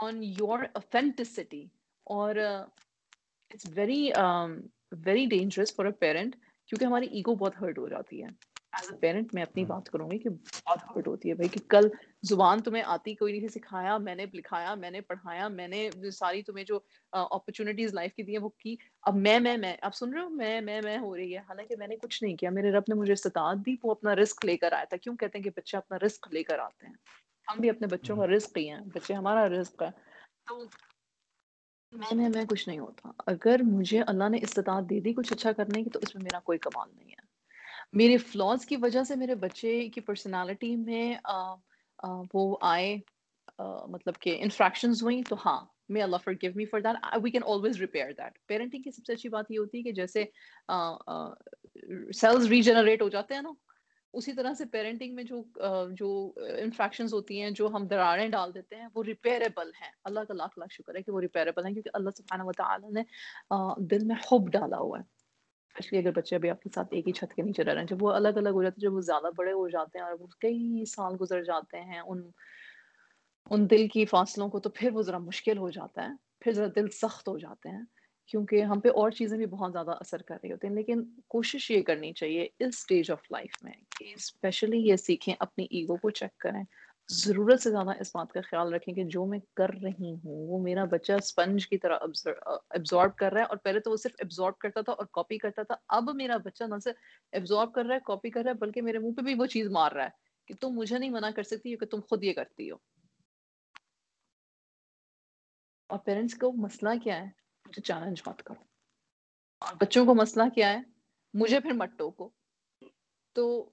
on your authenticity اور it's very very dangerous for a parent کیونکہ ہماری ایگو بہت ہرٹ ہو جاتی ہے. ایز اے پیرنٹ میں اپنی بات کروں گی کہ بہت ہرٹ ہوتی ہے بھائی کہ کل زبان تمہیں آتی کوئی نہیں سکھایا میں نے لکھایا میں نے پڑھایا میں نے ساری تمہیں جو اپرچونیٹیز لائف کی دی ہیں وہ کی۔ اب میں میں میں اب سن رہے ہو؟ میں میں میں ہو رہی ہے۔ حالانکہ میں نے کچھ نہیں کیا میرے رب نے مجھے استطاعت دی وہ اپنا رسک لے کر آیا تھا۔ کیوں کہتے ہیں کہ بچے اپنا رسک لے کر آتے ہیں؟ ہم بھی اپنے بچوں کا رسک ہی ہیں بچے ہمارا رسک ہے۔ تو میں میں میں کچھ نہیں ہوتا۔ اگر مجھے اللہ نے استطاعت دے دی کچھ اچھا کرنے کی، تو اس میں میرا کوئی کمال نہیں ہے۔ میرے فلاز کی وجہ سے میرے بچے کی پرسنالٹی میں وہ آئے مطلب کہ انفریکشنز ہوئیں، تو ہاں میں اللہ forgive me for that we can always repair that parenting کی سب سے اچھی بات یہ ہوتی ہے کہ جیسے سیلز ریجنریٹ ہو جاتے ہیں نا اسی طرح سے پیرنٹنگ میں جو جو انفیکشنز ہوتی ہیں، جو ہم دراریں ڈال دیتے ہیں، وہ ریپیئریبل ہیں۔ اللہ کا لاکھ لاکھ شکر ہے کہ وہ ریپیئریبل ہیں، کیونکہ اللہ سبحانہ و تعالیٰ نے دل میں حب ڈالا ہوا ہے۔ اسپیشلی اگر بچے ابھی آپ کے ساتھ ایک ہی چھت کے نیچے رہ رہے ہیں۔ جب وہ الگ الگ ہو جاتے ہیں، جب وہ زیادہ بڑے ہو جاتے ہیں اور وہ کئی سال گزر جاتے ہیں، ان ان دل کی فاصلوں کو تو پھر وہ ذرا مشکل ہو جاتا ہے، پھر ذرا دل سخت ہو جاتے ہیں۔ کیونکہ ہم پہ اور چیزیں بھی بہت زیادہ اثر کر رہی ہوتی ہیں، لیکن کوشش یہ کرنی چاہیے اس اسٹیج آف لائف میں کہ اسپیشلی یہ سیکھیں، اپنی ایگو کو چیک کریں۔ ضرورت سے زیادہ اس بات کا خیال رکھیں کہ جو میں کر رہی ہوں، وہ میرا بچہ اسپنج کی طرح ابزارب کر رہا ہے اور پہلے تو وہ صرف ابزارب کرتا تھا اور کاپی کرتا تھا۔ اب میرا بچہ نہ صرف ابزارب کر رہا ہے کاپی کر رہا ہے، بلکہ میرے منہ پہ بھی وہ چیز مار رہا ہے کہ تم مجھے نہیں منع کر سکتی کہ تم خود یہ کرتی ہو۔ اور پیرنٹس کو مسئلہ کیا ہے؟ مجھے چیلنج مت کرو۔ اور بچوں کو مسئلہ کیا ہے؟ مجھے پھر مت ٹوکو۔ تو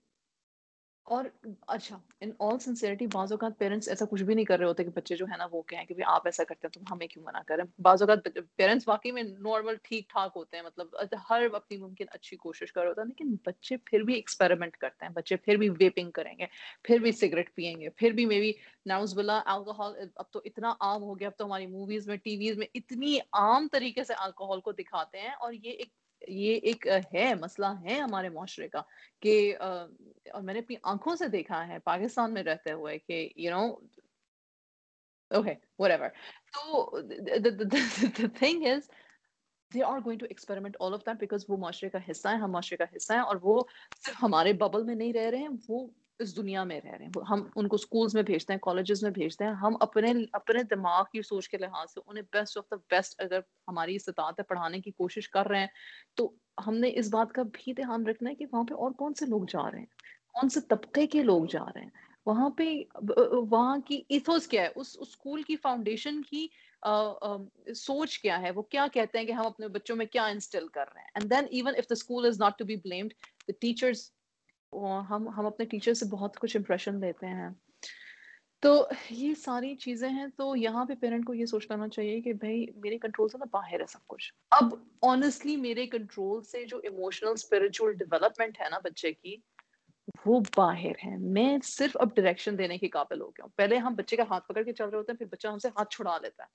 اور اچھا ان آل سنسیئرٹی بعض اوقات پیرنٹس ایسا کچھ بھی نہیں کر رہے ہوتے کہ بچے جو ہے نا وہ کہیں کہ آپ ایسا کرتے ہیں، تم ہمیں کیوں منع کریں بعض اوقات پیرنٹس واقعی میں نارمل ٹھیک ٹھاک ہوتے ہیں مطلب اچھا، ہر اپنی ممکن اچھی کوشش کر رہے ہوتا ہے لیکن بچے پھر بھی ایکسپیریمنٹ کرتے ہیں، بچے پھر بھی ویپنگ کریں گے، پھر بھی سگریٹ پئیں گے، پھر بھی مے بی ناؤز بلا الکوہول اب تو اتنا عام ہو گیا، اب تو ہماری موویز میں ٹی ویز میں اتنی عام طریقے سے الکوہول کو دکھاتے ہیں، اور یہ ایک یہ ایک ہے، مسئلہ ہے ہمارے معاشرے کا کہ اور میں نے اپنی آنکھوں سے دیکھا ہے، پاکستان میں رہتے ہوئے کہ you know okay whatever تو thing is they are going to experiment all of that because وہ معاشرے کا حصہ ہے ہم معاشرے کا حصہ ہیں اور وہ صرف ہمارے ببل میں نہیں رہ رہے ہیں، وہ اس دنیا میں رہ رہے ہیں۔ ہم ان کو اسکولس میں بھیجتے ہیں کالجز میں بھیجتے ہیں۔ ہم اپنے اپنے دماغ کی سوچ کے لحاظ سے انہیں بیسٹ آف دا بیسٹ اگر ہماری استطاعت ہے پڑھانے کی کوشش کر رہے ہیں، تو ہم نے اس بات کا بھی دھیان رکھنا ہے کہ وہاں پہ اور کون سے لوگ جا رہے ہیں؟ کون سے طبقے کے لوگ جا رہے ہیں؟ وہاں پہ، وہاں کی ایتھوس کیا ہے؟ اس اسکول کی فاؤنڈیشن کی سوچ کیا ہے؟ وہ کیا کہتے ہیں کہ ہم اپنے بچوں میں کیا انسٹل کر رہے ہیں؟ And then even if the school is not to be blamed the teachers ہم ہم اپنے ٹیچر سے بہت کچھ امپریشن لیتے ہیں۔ تو یہ ساری چیزیں ہیں، تو یہاں پہ پیرنٹ کو یہ سوچ کرنا چاہیے کہ بھائی، میرے کنٹرول سے نا باہر ہے سب کچھ۔ اب آنےسٹلی میرے کنٹرول سے جو ایموشنل اسپرچل ڈیولپمنٹ ہے نا بچے کی، وہ باہر ہے۔ میں صرف اب ڈائریکشن دینے کے قابل ہو گیا ہوں۔ پہلے ہم بچے کا ہاتھ پکڑ کے چل رہے ہوتے ہیں، پھر بچہ ہم سے ہاتھ چھڑا لیتا ہے۔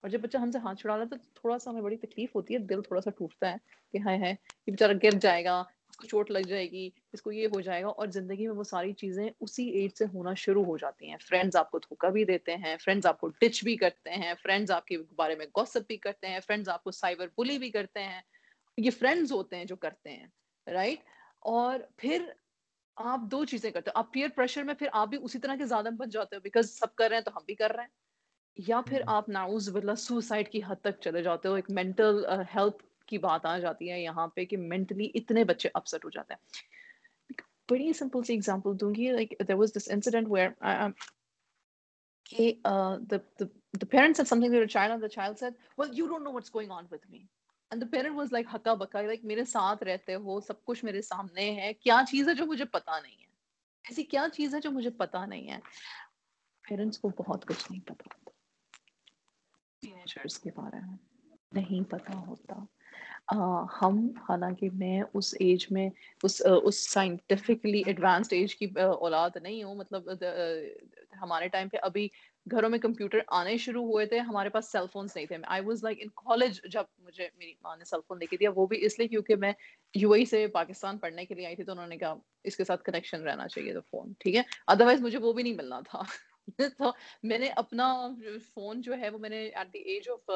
اور جب بچہ ہم سے ہاتھ چھڑا لیتا ہے، تو تھوڑا سا ہمیں بڑی تکلیف ہوتی ہے، دل تھوڑا سا ٹوٹتا ہے کہ ہائے ہائے، یہ بیچارہ گر جائے گا اس کو چوٹ لگ جائے گی اس کو یہ ہو جائے گا اور زندگی میں وہ ساری چیزیں اسی ایج سے ہونا شروع ہو جاتی ہیں۔ فرینڈز آپ کو دھوکا بھی دیتے ہیں فرینڈز آپ کو ٹچ بھی کرتے ہیں فرینڈز آپ کے بارے میں گوسپ بھی کرتے ہیں فرینڈز آپ کو سائبر بلی بھی کرتے ہیں۔ یہ فرینڈز ہوتے ہیں جو کرتے ہیں رائٹ اور پھر آپ دو چیزیں کرتے ہو آپ پیئر پریشر میں پھر آپ بھی اسی طرح کے زیادہ بن جاتے ہو بیکاز سب کر رہے ہیں تو ہم بھی کر رہے ہیں۔ یا پھر آپ ناؤز بلا سوسائڈ کی حد تک چلے جاتے ہو ایک مینٹل ہیلتھ کی بات آ جاتی ہے یہاں پہ کہ مینٹلی اتنے بچے اپسٹ ہو جاتے ہیں۔ بڑی سمپل سی ایگزامپل دوں گی like there was this incident where کہ the parents said something to child and the child said well you don't know what's going on with me. And the parent was like like میرے ساتھ رہتے ہو سب کچھ میرے سامنے ہے کیا چیز ہے جو مجھے پتا نہیں ہے ایسی کیا چیز ہے جو مجھے پتا نہیں ہے پیرنٹس کو بہت کچھ نہیں پتا ہوتا۔ کے بارے میں نہیں پتا ہوتا۔ ہم حالانکہ میں اس ایج میں، اس اس سائنٹیفکلی ایڈوانسڈ ایج کی اولاد نہیں ہوں مطلب ہمارے ٹائم پہ ابھی گھروں میں کمپیوٹر آنے شروع ہوئے تھے، ہمارے پاس سیل فونس نہیں تھے۔ I was like in college جب مجھے میری ماں نے سیل فون لے کے دیا وہ بھی اس لیے کیونکہ میں یو اے سے پاکستان پڑھنے کے لیے آئی تھی، تو انہوں نے کہا اس کے ساتھ کنیکشن رہنا چاہیے تو فون ٹھیک ہے؟ ادروائز مجھے وہ بھی نہیں ملنا تھا۔ تو میں نے اپنا فون جو ہے، وہ میں نے at the age of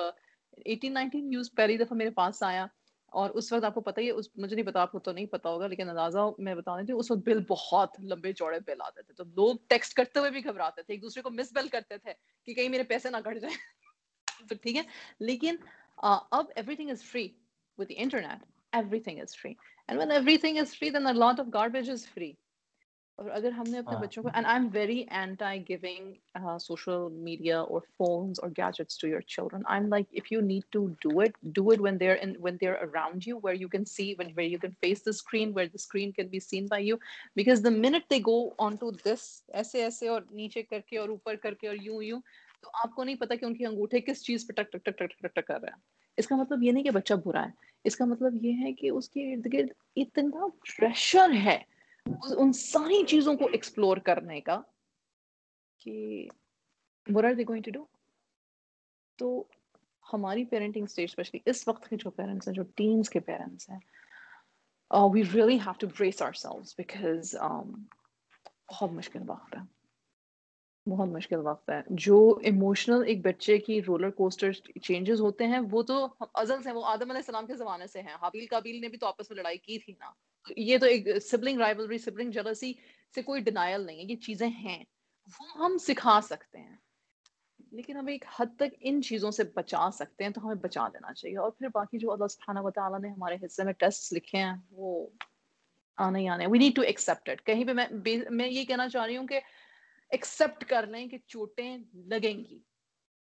eighteen nineteen use پہلی دفعہ میرے پاس آیا اور اس وقت آپ کو پتہ ہی ہے، اس مجھے نہیں پتا آپ کو تو نہیں پتا ہوگا، لیکن اندازہ میں بتا رہی تھی اس وقت بل بہت لمبے چوڑے بل آتے تھے۔ تو لوگ ٹیکسٹ کرتے ہوئے بھی گھبراتے تھے، ایک دوسرے کو مس بل کرتے تھے کہ کہیں میرے پیسے نہ کٹ جائیں۔ تو ٹھیک ہے، لیکن اب everything is free with internet everything is free and when everything is free then lot of garbage is free اور اگر ہم نے اپنے بچوں کو and I am very anti giving social media اور فونس اور gadgets to your children I am like if you need to do it do it when they're when they're around you where you can see when where you can face the screen where the screen can be seen by you because the moment they go on to this ایسے ایسے اور نیچے کر کے اور اوپر کر کے اور یوں یوں تو آپ کو نہیں پتا کہ ان کے انگوٹھے کس چیز پہ ٹک ٹک ٹک ٹک ٹک ٹک کر رہے ہیں اس کا مطلب یہ نہیں کہ بچہ برا ہے اس کا مطلب یہ ہے کہ اس کے ارد گرد اتنا پریشر ہے ان ساری چیزوں کو ایکسپلور کرنے کا کہ what are they going to do تو ہماری پیرنٹنگ اسٹیج اسپیشلی اس وقت کے جو پیرنٹس ہیں، جو ٹینس کے پیرنٹس ہیں we really have to brace ourselves because بہت مشکل وقت ہے۔ بہت مشکل وقت ہے۔ جو ایموشنل ایک بچے کی رولر کوسٹر چینجز ہوتے ہیں، وہ تو ازل سے وہ آدم علیہ السلام کے زمانے سے ہیں۔ حابیل کابیل نے بھی تو آپس میں لڑائی کی تھی نا۔ یہ تو ایک سبلنگ رائولری سبلنگ جلسی سے کوئی ڈینائل نہیں ہے یہ چیزیں ہیں۔ وہ ہم سکھا سکتے ہیں۔ لیکن ہم ایک حد تک ان چیزوں سے بچا سکتے ہیں تو ہمیں بچا دینا چاہیے۔ اور پھر باقی جو اللہ سبحانہ و تعالیٰ نے ہمارے حصے میں ٹیسٹ لکھے ہیں، وہ آنے ہی آنے we need to accept it کہیں پہ میں میں یہ کہنا چاہ رہی ہوں کہ ایکسپٹ کر لیں کہ چوٹیں لگیں گی۔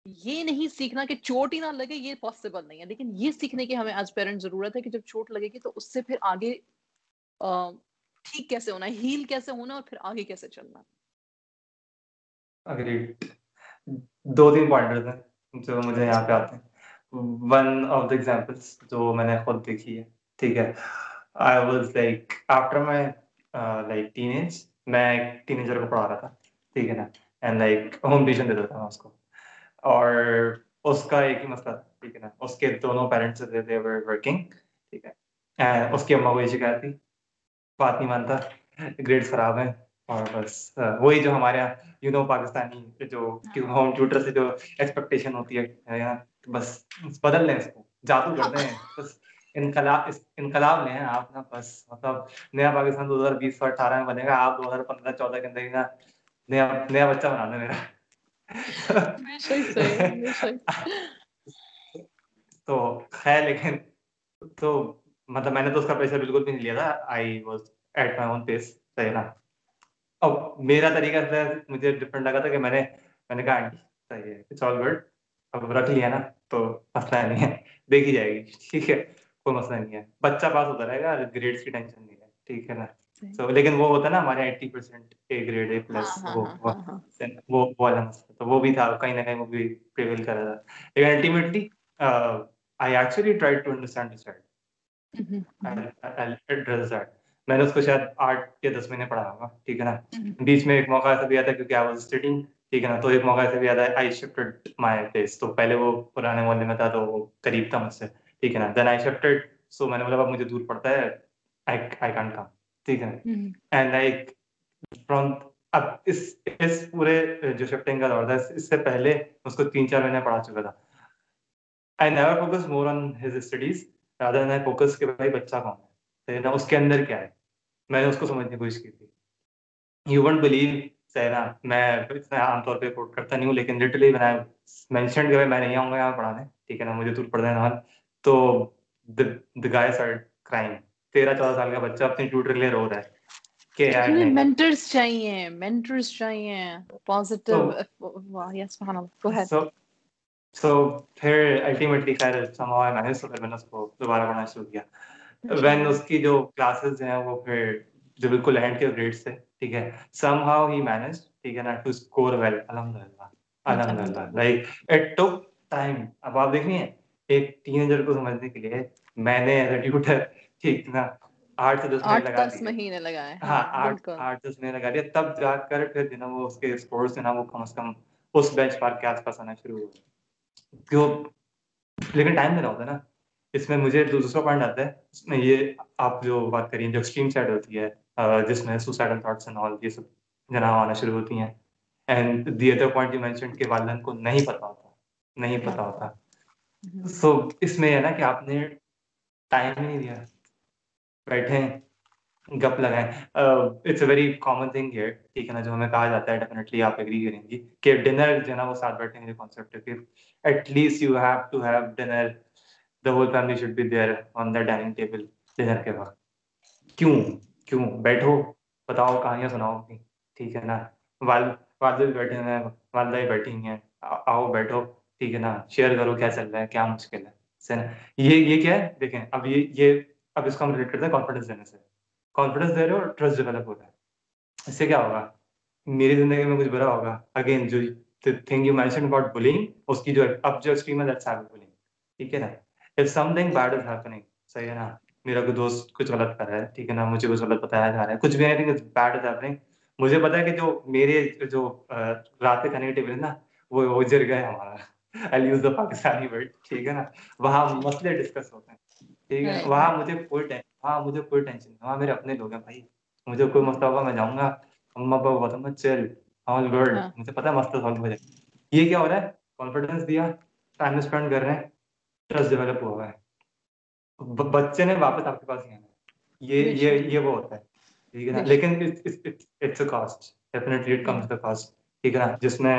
یہ نہیں سیکھنا کہ چوٹ ہی نہ لگے، یہ پاسبل نہیں ہے۔ لیکن یہ سیکھنے کی ہمیں ایز پیرنٹ ضرورت ہے کہ جب چوٹ لگے گی تو اس سے پھر آگے ٹھیک کیسے ہونا، ہیل کیسے ہونا اور پھر آگے کیسے چلنا۔ اگریڈ دو تین پوائنٹرز ہیں جو مجھے یہاں پہ آتے ہیں۔ ون آف دا ایگزامپلس جو میں نے خود دیکھی ہے، ٹھیک ہے۔ I was like after my like teenage میں ایک ٹین ایجر کو پڑھا رہا تھا، ٹھیک ہے نا۔ اینڈ لائک ہوم ٹیوشن دیتا تھا میں اس کو۔ اور اس کا ایک ہی مسئلہ تھا، ٹھیک ہے نا۔ اس کے دونوں پیرنٹس ورکنگ ٹھیک ہے۔ اس کی اما کو یہ شکایت تھی بات نہیں مانتا گریڈس خراب ہیں اور بس وہی جو ہمارے یہاں یو نو پاکستانی جو ہوم ٹیوٹر سے جو ایکسپیکٹیشن ہوتی ہے بس بدل لیں اس کو جادو کر دیں۔ بس انقلاب انقلاب لے ہیں آپ نا بس مطلب نیا پاکستان دو ہزار بیس سو اٹھارہ میں بنے گا آپ دو ہزار پندرہ چودہ کے اندر نیا نیا بچہ بنا دیں میرا تو خیر لیکن تو مطلب میں نے تو اس کا پیسہ بالکل بھی نہیں لیا تھا. آئی واز ایٹ مائی اون پیس صحیح نا؟ اب میرا طریقہ سے مجھے ڈفرنٹ لگا تھا کہ میں نے میں نے کہا آنٹی صحیح ہے اٹس آل گڈ اب رکھ لیا نا تو مسئلہ نہیں ہے۔ دیکھی جائے گی۔ ٹھیک ہے کوئی مسئلہ نہیں ہے۔ بچہ پاس ہوتا رہے گا گریڈس کی ٹینشن نہیں ہے۔ ٹھیک ہے نا؟ سو لیکن وہ ہوتا ہے نا ہمارے eighty percent A grade A plus وہ وہ والا مسئلہ تو وہ بھی تھا کہیں نہ کہیں وہ بھی پریویل کر رہا تھا۔ لیکن ultimately I actually try to understand this میں نے اس کو شاید آٹھ یا دس مہینے پڑھا ہوگا ٹھیک ہے نا بیچ میں ایک موقع ایسا بھی آتا ہے کیونکہ آئی واز اسٹڈنگ ٹھیک ہے نا تو ایک موقع ایسا بھی آتا ہے آئی شفٹڈ مائی پلیس تو پہلے وہ پرانے محلے میں تھا تو وہ قریب تھا مجھ سے ٹھیک ہے نا دین آئی شفٹڈ سو میں نے بولا اب مجھے دور پڑتا ہے آئی کان کم ٹھیک ہے اینڈ لائک فرام اب اس اس پورے جو شفٹنگ کا دور تھا اس سے پہلے اس کو تین چار مہینے پڑھا چکا تھا I never focus more on his studies rather than focus کہ بھائی بچہ کون ہے نا اس کے اندر کیا ہے میں نے اس کو سمجھنے کی کوشش کی تھی یو ونٹ بلیو سہنا میں اتنا عام طور پہ کوٹ کرتا نہیں ہوں لیکن لٹرلی میں نے مینشن کہ میں نہیں آؤں گا یہاں پڑھانے ٹھیک ہے نا مجھے دور پڑھنا ہے تو the guy started crying تیرہ چودہ سال کا بچہ اپنی ٹیوٹر کے لیے رو رہا ہے کہ مینٹرز چاہیے مینٹرز چاہیے پازیٹیو یس سبحان اللہ گو ہیڈ سو پھر الٹیمیٹلی خیر تو پھر میں نے اس کو دوبارہ پڑھنا شروع کیا وین اس کی جو کلاسز ہیں وہ پھر جو بالکل اینڈ کے گریڈ سے ٹھیک ہے سم ہاؤ ہی مینج ٹھیک ہے نا ٹو اسکور ویل الحمد للہ الحمد للہ لائک اٹ ٹک ٹائم اب آپ دیکھیں ایک ٹینیجر کو سمجھنے کے لیے میں نے ایز اے ٹیوٹر ٹھیک نا آٹھ سے دس مہینے لگا مہینے لگائے ہاں آٹھ آٹھ دس مہینے لگا دیا تب جا کر پھر جو نا وہ اس کے اسکورس جو نا وہ کم از کم اس بینچ مارک کے آس پاس آنا شروع ہوا کیوں لیکن ٹائم دینا ہوتا ہے نا۔ اس میں مجھے دوسرا پوائنٹ آتا ہے۔ اس میں یہ آپ جو بات کریے جو ایکسٹریم سائڈ ہوتی ہے جس میں سوسائڈل تھاٹس اینڈ آل یہ سب جناب آنا شروع ہوتی ہیں۔ And the other point you mention کہ والدین کو نہیں پتا ہوتا نہیں پتا ہوتا۔ سو اس میں ہے نا کہ آپ نے ٹائم نہیں دیا۔ بیٹھے گپ لگائیں۔ It's a very common thing here ٹھیک ہے نا، جو ہمیں کہا جاتا ہے ڈیفینیٹلی آپ ایگری کریں گی کہ ڈنر جو ہے نا، وہ ساتھ بیٹھنے کے کانسیپٹ ہے۔ کہ at least you have to have dinner the whole family should be there on the dining table dinner کے وقت۔ کیوں؟ کیوں؟ بیٹھو، بتاؤ، کہانیاں سناؤ اپنی۔ ٹھیک ہے نا؟ والد والد بھی بیٹھے ہیں، والدہ بھی بیٹھی ہیں۔ آؤ، بیٹھو۔ ٹھیک ہے نا؟ شیئر کرو کیا چل رہا ہے، کیا مشکل ہے۔ یہ یہ کیا ہے؟ دیکھیں، اب یہ یہ، اب اس کو ہم ریلیٹ کرتے ہیں کانفیڈینس دینے سے۔ کانفیڈینس دے رہے ہو اور ٹرسٹ ڈیولپ ہوتا ہے۔ اس سے کیا ہوگا؟ میری زندگی میں کچھ برا ہوگا۔ اگین جو thing you mention about bullying اس کی جو اب جو اسٹریم ہے دیٹس ہیپن بلنگ ٹھیک ہے نا؟ If something bad is happening صحیح ہے نا؟ میرا کوئی دوست کچھ غلط کر رہا ہے ٹھیک ہے نا؟ مجھے کچھ غلط بتایا جا رہا ہے۔ کچھ بھی نہیں تھنگ بیڈ از ہیپننگ مجھے پتا ہے کہ جو میرے جو رات کے ٹیبل ہے نا وہ اجر گئے ہمارا۔ I'll use the Pakistani word ٹھیک ہے نا؟ وہاں مسئلے ڈسکس ہوتے ہیں۔ ٹھیک ہے وہاں مجھے کوئی ٹینشن وہاں مجھے کوئی ٹینشن نہیں وہاں میرے اپنے لوگ ہیں بھائی مجھے کوئی مسئلہ ہوگا میں جاؤں گا اما ابا بتاؤں گا چل آل گڈ مجھے پتا ہے مسئلہ سالو ہو جائے یہ کیا ہو رہا ہے کانفیڈینس دیا ٹائم اسپینڈ کر رہے ہیں ٹرسٹ ڈیولپ ہوا ہے بچے نے واپس آپ کے پاس ہی آنا یہ یہ یہ وہ ہوتا ہے ٹھیک ہے نا لیکن it's a cost definitely it comes the cost ٹھیک ہے نا جس میں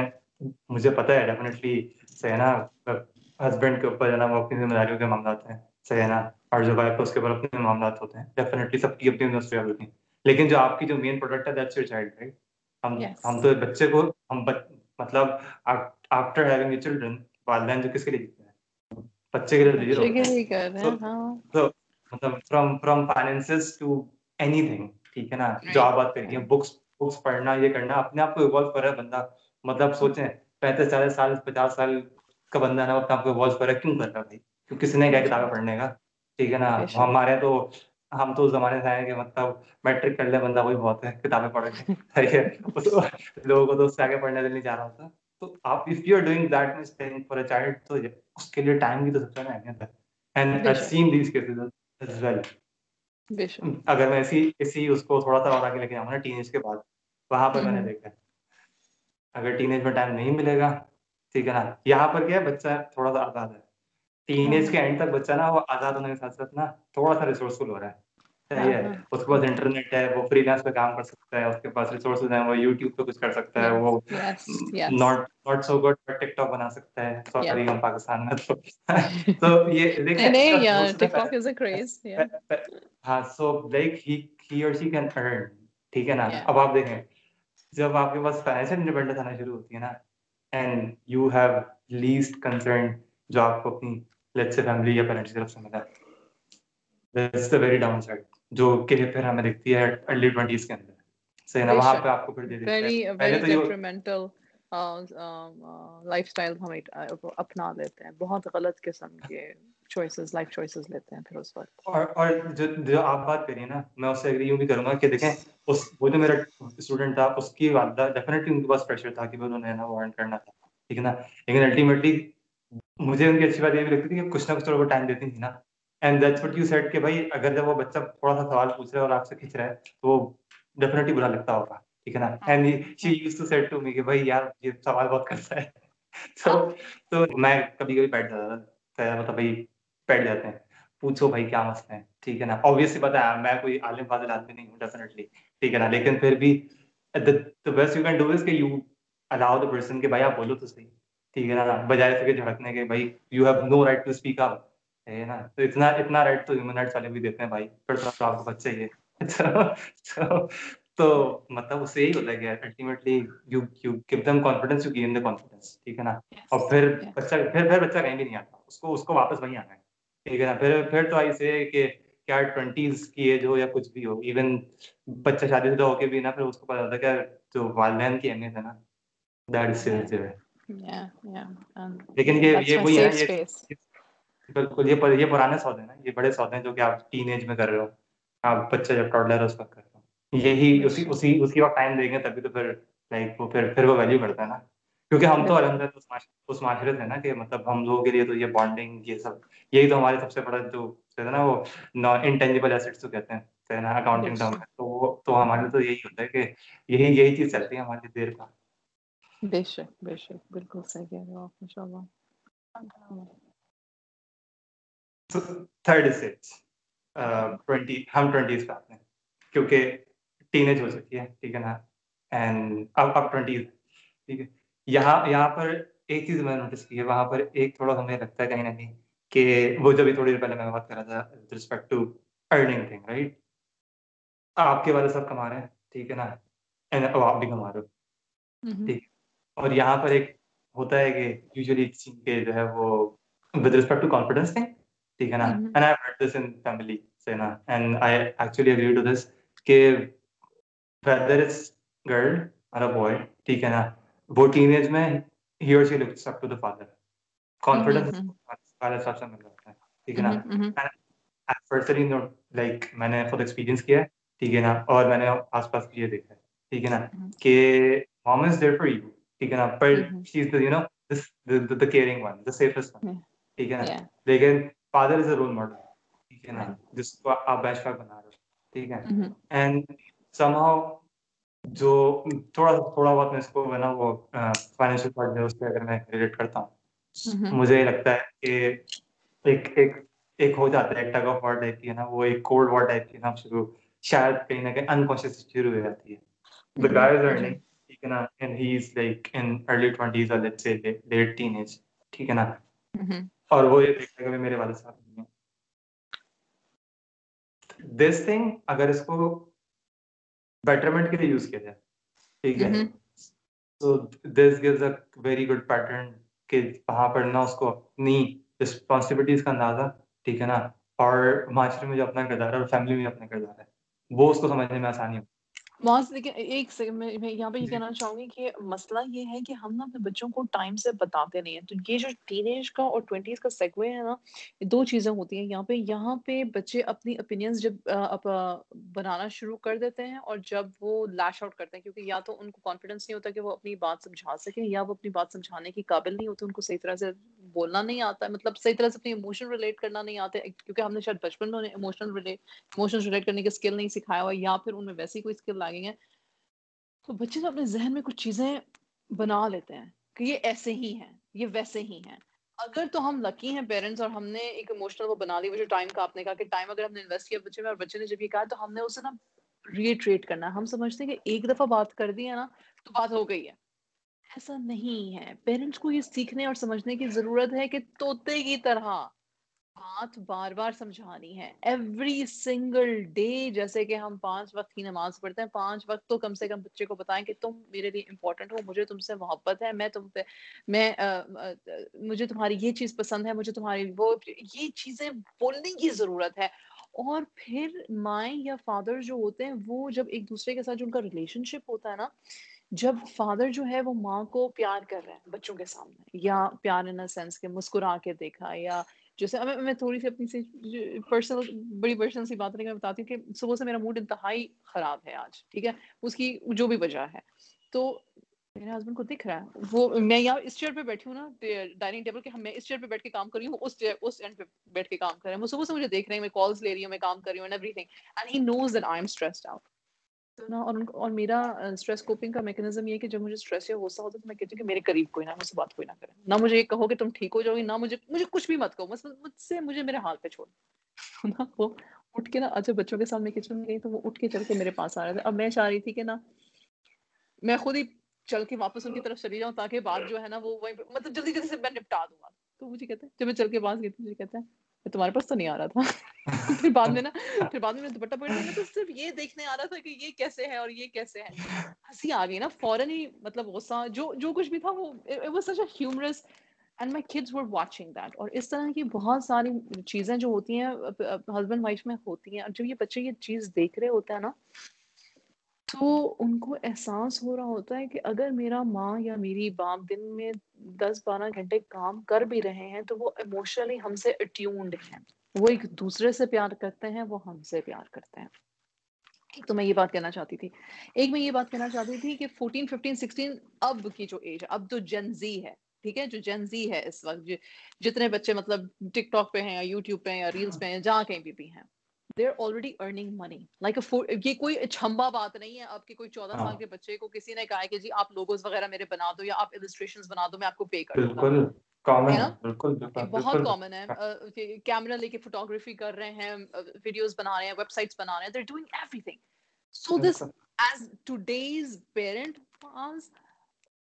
مجھے پتا ہے ڈیفینیٹلی صحیح ہے نا ہسبینڈ کے اوپر ہے نا وہ اپنی ذمہ داریوں کے معاملات ہیں صحیح ہے نا اور جو وائف اس کے اوپر اپنے معاملات ہوتے ہیں۔ ڈیفینیٹلی سب کی اپنی ذمہ ہوتی ہیں۔ لیکن جو آپ کی جو مین پروڈکٹ ہے دیٹس یور چائلڈ رائٹ ہم ہم تو بچے کو ہم مطلب آفٹر ہیونگ اے چلڈرن والدین جو کس کے لیے جیتے ہیں؟ بچے کے لیے مطلب from from finances to anything ٹھیک ہے نا؟ جو آپ بات کریے بکس بکس پڑھنا یہ کرنا اپنے آپ کو ایوالو کر رہا ہے بندہ۔ مطلب سوچیں پینتیس چالیس سال پچاس سال کا بندہ نا اپنے آپ کو ایوالو کر رہا ہے۔ کیوں کر رہا ہے کیوں کسی نے کیا کتابیں پڑھنے کا؟ ٹھیک ہے نا؟ ہمارے تو ہم تو اس زمانے سے آئے کہ مطلب میٹرک کر لے بندہ وہی بہت ہے کتابیں پڑھ کے لوگوں کو تو اس سے آگے پڑھنے دل نہیں جا رہا ہوتا۔ تو آپ if you are doing that much thing for child تو اس کے لیے ٹائم کی تو سب سے اہمیت ہے۔ And I seen these cases as well اگر میں اسی اسی اس کو تھوڑا سا اور آگے لے کے جاؤں نا ٹین ایج کے بعد وہاں پر میں نے دیکھا اگر ٹین ایج میں ٹائم نہیں ملے گا ٹھیک ہے نا؟ یہاں پر کیا ہے بچہ تھوڑا سا آزاد ہے۔ ٹین ایج کے اینڈ تک بچہ نا وہ آزاد ہونے کے ساتھ ساتھ نا تھوڑا سا ریسورسفل ہو رہا ہے ہے اس کے پاس انٹرنیٹ ہے وہ فری لانس پہ کام کر سکتا ہے اس کے پاس ریسورسز ہیں وہ یوٹیوب پہ کچھ کر سکتا ہے وہ not not so good TikTok بنا سکتا ہے سوری ہم پاکستان میں تو تو یہ دیکھیں ٹک ٹاک از اے کریز ہاں سو لائک ہی ہی اور شی کین ارن ٹھیک ہے نا اب آپ دیکھیں جب آپ کے پاس فائنینشیل انڈیپینڈنس آنا شروع ہوتی ہے نا and you have least concern جو آپ کو اپنی لیٹ سے فیملی یا پیرنٹس کی طرف سے ملا. That's the very downside جو کہ پھر ہمیں دکھتی ہے ارلی ٹوینٹیز کے اندر. صحیح نا وہاں پہ آپ کو پھر دے دیتے ہیں پہلے تو یہ لائف اسٹائل ہم اپنا لیتے ہیں. بہت غلط قسم کے چوائسز لائف چوائسز لیتے ہیں پھر اس وقت. اور اور جو جو آپ بات کریے نا میں اس سے اگری یوں بھی کروں گا کہ دیکھیں اس وہ جو میرا اسٹوڈنٹ تھا اس کی والدہ ڈیفینیٹلی ان کے پاس پریشر تھا کہ انہوں نے نا وہ ارن کرنا تھا. ٹھیک ہے نا؟ لیکن الٹیمیٹلی مجھے ان کی اچھی بات یہ بھی لگتی تھی کہ کچھ نہ کچھ کو ٹائم دیتی تھی نا. And that's what you said کہ بھائی اگر جب وہ بچہ تھوڑا سا سوال پوچھ رہا ہے اور آپ سے کھینچ رہا ہے تو وہ ڈیفینیٹلی برا لگتا ہوگا. ٹھیک ہے نا؟ And she used to said to me کہ بھائی یار یہ سوال بہت کرتا ہے. تو تو میں کبھی کبھی بیٹھ جاتا تھا. مطلب بھائی بیٹھ جاتے ہیں. پوچھو بھائی کیا مسئلہ ہے. ٹھیک ہے نا؟ آبویسلی پتا ہے میں کوئی عالم فاضل آدمی نہیں ہوں ڈیفینیٹلی ٹھیک ہے نا؟ لیکن پھر بھی best you can do is کہ یو الاؤ دا پرسن کہ بھائی آپ بولو تو صحیح. ٹھیک ہے نا بجائے سے کہ جھڑکنے کے بھائی you have no right to speak out ہے نا؟ تو اتنا اتنا رائٹ تو ہیومن رائٹس والے بھی دیتے ہیں بھائی۔ پھر تو آپ کو بچے ہی تو مطلب اس سے یہی ہوتا ہے کہ ultimately you you give them confidence you give the confidence ٹھیک ہے نا؟ اور پھر بچہ پھر پھر بچہ کہیں بھی نہیں آتا۔ اس کو اس کو واپس وہیں آنا ہے ٹھیک ہے نا؟ پھر پھر تو ایسے کہ کیا ٹوینٹیز کی ایج ہو یا کچھ بھی ہو۔ ایون بچہ شادی شدہ ہو کے بھی نا پھر اس کو پتا ہوتا ہے کہ جو والدین کی اہمیت ہے نا دیٹ از سیریس ہے لیکن یہ یہ وہی ہے بالکل یہ یہ پرانے سودے ہیں یہ بڑے سودے ہیں جو کہ آپ ٹین ایج میں کر رہے ہو۔ آپ بچہ جب ٹاڈلر ہے اس وقت کر رہے ہو۔ یہی اسی اسی اسی وقت ٹائم دیں گے تبھی تو پھر لائک وہ پھر پھر وہ ویلیو کرتا ہے نا۔ کیونکہ ہم تو الحمد للہ اس معاشرے سے نا کہ مطلب ہم لوگوں کے لیے تو یہ بانڈنگ یہ سب یہی تو ہمارے سب سے بڑا جو ہے نا وہ انٹینجیبل ایسٹس جو کہتے ہیں نا اکاؤنٹنگ ٹرم تو وہ تو ہمارے تو یہی ہوتا ہے کہ یہی یہی چیز چلتی ہے ہماری دیر کا۔ بے شک بے شک بالکل صحیح کہہ رہے ہو آپ ماشاء اللہ تھرڈ ٹوینٹی ہم ٹوینٹیز پہ آتے ہیں کیونکہ ٹین ایج ہو سکتی ہے ٹھیک ہے نا اینڈ اب اب ٹوینٹیز ٹھیک ہے یہاں یہاں پر ایک چیز میں نے نوٹس کی ہے وہاں پر ایک تھوڑا ہمیں لگتا ہے کہیں نہ کہیں کہ وہ جب تھوڑی دیر پہلے میں بات کر رہا تھا respect to earning thing right آپ کے والے سب کما رہے ہیں ٹھیک ہے نا اب آپ بھی کما رہے ہو ٹھیک اور یہاں پر ایک ہوتا ہے کہ یوزلی کسی کے جو ہے وہ with respect to confidence thing ٹھیک ہے نا? And I had this in family سے نا? And I actually agree to this کہ ویدر از گرل اور بوائے ٹھیک ہے نا? وہ ٹین ایج میں ہی اور she looks up to the father confidence والے صاحب سے مل جاتا ہے ٹھیک ہے نا؟ پرسنلی لائک میں نے خود ایکسپیرینس کیا ہے ٹھیک ہے نا؟ اور میں نے آس پاس یہ دیکھا ہے ٹھیک ہے نا؟ کہ مام از دیر فار یو ٹھیک ہے نا پر she is you know the caring one the safest one ٹھیک ہے نا لیکن father is a role model ٹھیک ہے نا جس کو آپ بیچ بنا رہے ہو ٹھیک ہے اینڈ سم ہاؤ جو تھوڑا تھوڑا بہت میں اس کو ہے نا وہ فائنینشیل پارٹ ہے اس پہ اگر میں ریلیٹ کرتا ہوں مجھے لگتا ہے کہ ایک ایک ایک ہو جاتا ہے ایک ٹگ آف وار ٹائپ کی ہے نا وہ ایک کولڈ وار ٹائپ کی نا شروع شاید کہیں نہ کہیں انکانشیس شروع ہو جاتی ہے is earning ٹھیک ہے نا؟ And he is like in early 20s or let's say late teenage. ٹھیک ہے نا؟ اور وہ یہ دیکھتا ہے کہ میرے والد صاحب نہیں ہیں۔ دس تھنگ اگر اس کو بیٹرمنٹ کے لیے یوز کیا جائے ٹھیک ہے؟ تو this gives a very good pattern کہ وہاں پر نہ اس کو اپنی رسپانسبلٹیز کا اندازہ ٹھیک ہے نا؟ اور معاشرے میں جو اپنا کردار ہے اور فیملی میں اپنا کردار ہے وہ اس کو سمجھنے میں آسانی معاذ لیکن ایک میں یہاں پہ یہ کہنا چاہوں گی کہ مسئلہ یہ ہے کہ ہم نا اپنے بچوں کو ٹائم سے بتاتے نہیں ہیں۔ تو یہ جو ٹین ایج کا اور ٹوینٹیز کا سیگوے ہے نا یہ دو چیزیں ہوتی ہیں۔ یہاں پہ یہاں پہ بچے اپنی اوپینینس جب بنانا شروع کر دیتے ہیں اور جب وہ لیش آؤٹ کرتے ہیں کیونکہ یا تو ان کو کانفیڈینس نہیں ہوتا کہ وہ اپنی بات سمجھا سکیں یا وہ اپنی بات سمجھانے کی قابل نہیں ہوتے ان کو صحیح طرح سے بولنا نہیں آتا ہے۔ مطلب صحیح طرح سے اپنی ایموشن ریلیٹ کرنا نہیں آتے کیونکہ ہم نے شاید بچپن میں ایموشنل ایموشن ریلیٹ کرنے کی اسکل نہیں سکھایا ہوا یا پھر ان میں ویسی کوئی اسکل لگیں گے تو بچے تو اپنے ذہن میں کچھ چیزیں بنا لیتے ہیں کہ یہ ایسے ہی ہیں، یہ ویسے ہی ہیں۔ اگر تو ہم لکی ہیں پیرنٹس اور ہم نے ایک ایموشنل وہ بنا لی، وہ جو ٹائم کا آپ نے کہا کہ ٹائم اگر ہم نے انویسٹ کیا بچے میں اور بچے نے جب یہ کہا تو ہم نے اسے نا ریٹریٹ کرنا۔ ہم سمجھتے ہیں کہ ایک دفعہ بات کر دی ہے نا تو بات ہو گئی ہے۔ ایسا نہیں ہے۔ پیرنٹس کو یہ سیکھنے اور سمجھنے کی ضرورت ہے کہ توتے کی طرح۔ بات بار بار سمجھانی ہے۔ ایوری سنگل ڈے جیسے کہ ہم پانچ وقت کی نماز پڑھتے ہیں، پانچ وقت تو کم سے کم بچے کو بتائیں کہ تم میرے لیے امپورٹنٹ ہو، مجھے تم سے محبت ہے، میں تم پہ، میں مجھے تمہاری یہ چیز پسند ہے، مجھے تمہاری وہ، یہ چیزیں بولنے کی ضرورت ہے۔ اور پھر مائیں یا فادر جو ہوتے ہیں، وہ جب ایک دوسرے کے ساتھ جو ان کا ریلیشن شپ ہوتا ہے نا، جب فادر جو ہے وہ ماں کو پیار کر رہے ہیں بچوں کے سامنے، یا پیار ان سینس کے مسکرا کے دیکھا، یا جیسے میں میں تھوڑی سی اپنی سی پرسنل بڑی پرسنل سی بات نہیں میں بتاتی ہوں کہ صبح سے میرا موڈ انتہائی خراب ہے آج، ٹھیک ہے؟ اس کی جو بھی وجہ ہے۔ تو میرے ہسبینڈ کو دکھ رہا ہے۔ وہ میں یہاں اس چیئر پہ بیٹھی ہوں نا ڈائننگ ٹیبل کے میں اس چیئر پہ بیٹھ کے کام کر رہی ہوں، اس اس اینڈ پہ بیٹھ کے کام کر رہے ہیں۔ وہ صبح سے مجھے دیکھ رہے ہیں، میں کالس لے رہی ہوں، میں کام کر رہی ہوں thing and he knows that I am stressed out تو نا، اور اور میرا اسٹریس کوپنگ کا میکنزم یہ کہ جب مجھے اسٹریس یا غصہ ہوتا ہے تو میں کہتی ہوں کہ میرے قریب کوئی نہ مجھ سے بات کوئی نہ کرے۔ نہ مجھے یہ کہو کہ تم ٹھیک ہو جاؤ گی نہ مجھے مجھے کچھ بھی مت کہو، بس مجھ سے مجھے میرے حال پہ چھوڑ نا، وہ اٹھ کے نا اچھا بچوں کے سامنے کچن میں گئی تو وہ اٹھ کے چل کے میرے پاس آ رہے تھے۔ اب میں چاہ رہی تھی کہ نا، میں خود ہی چل کے واپس ان کی طرف چلی جاؤں تاکہ بات جو ہے نا، وہ وہیں مطلب جلدی جلدی سے میں نپٹا دوں۔ گا تو مجھے کہتے ہیں جب میں چل کے پاس گئی تھی مجھے کہتے ہیں تمہارے پاس تو نہیں آ رہا تھا۔ پھر بعد میں نا پھر بعد میں دوپٹہ پڑ گیا تو صرف یہ دیکھنے آ رہا تھا کہ یہ کیسے ہے اور یہ کیسے ہے۔ ہنسی آ گئی نا فوراً ہی مطلب غصہ جو جو کچھ بھی تھا وہ was such a humorous and my kids were watching that اور اس طرح کی بہت ساری چیزیں جو ہوتی ہیں ہسبینڈ وائف میں ہوتی ہیں۔ اور جب یہ بچے یہ چیز دیکھ رہے ہوتے ہیں نا تو ان کو احساس ہو رہا ہوتا ہے کہ اگر میرا ماں یا میری باپ دن میں دس بارہ گھنٹے کام کر بھی رہے ہیں تو وہ ایموشنلی ہم سے اٹیونڈ ہیں۔ وہ ایک دوسرے سے پیار کرتے ہیں، وہ ہم سے پیار کرتے ہیں۔ تو میں یہ بات کہنا چاہتی تھی۔ ایک میں یہ بات کہنا چاہتی تھی کہ فورٹین ففٹین سکسٹین اب کی جو ایج ہے، اب جو جنزی ہے، ٹھیک ہے؟ جو جنزی ہے اس وقت جتنے بچے مطلب ٹک ٹاک پہ ہیں یا یوٹیوب پہ یا ریلس پہ ہیں، جہاں کہیں بھی بھی ہیں۔ They're already earning money like یہ کوئی چھمبا بات نہیں ہے آپ کے کوئی چودہ سال کے بچے کو کسی نے کہا کہ جی آپ لوگوز وغیرہ میرے بنا دو یا آپ السٹریشن بنا دو میں آپ کو پے کر دوں بہت کامن ہے۔ لے کے فوٹوگرافی کر رہے ہیں ویڈیوز بنا رہے ہیں ویب سائٹس بنا رہے ہیں doing everything so this as parent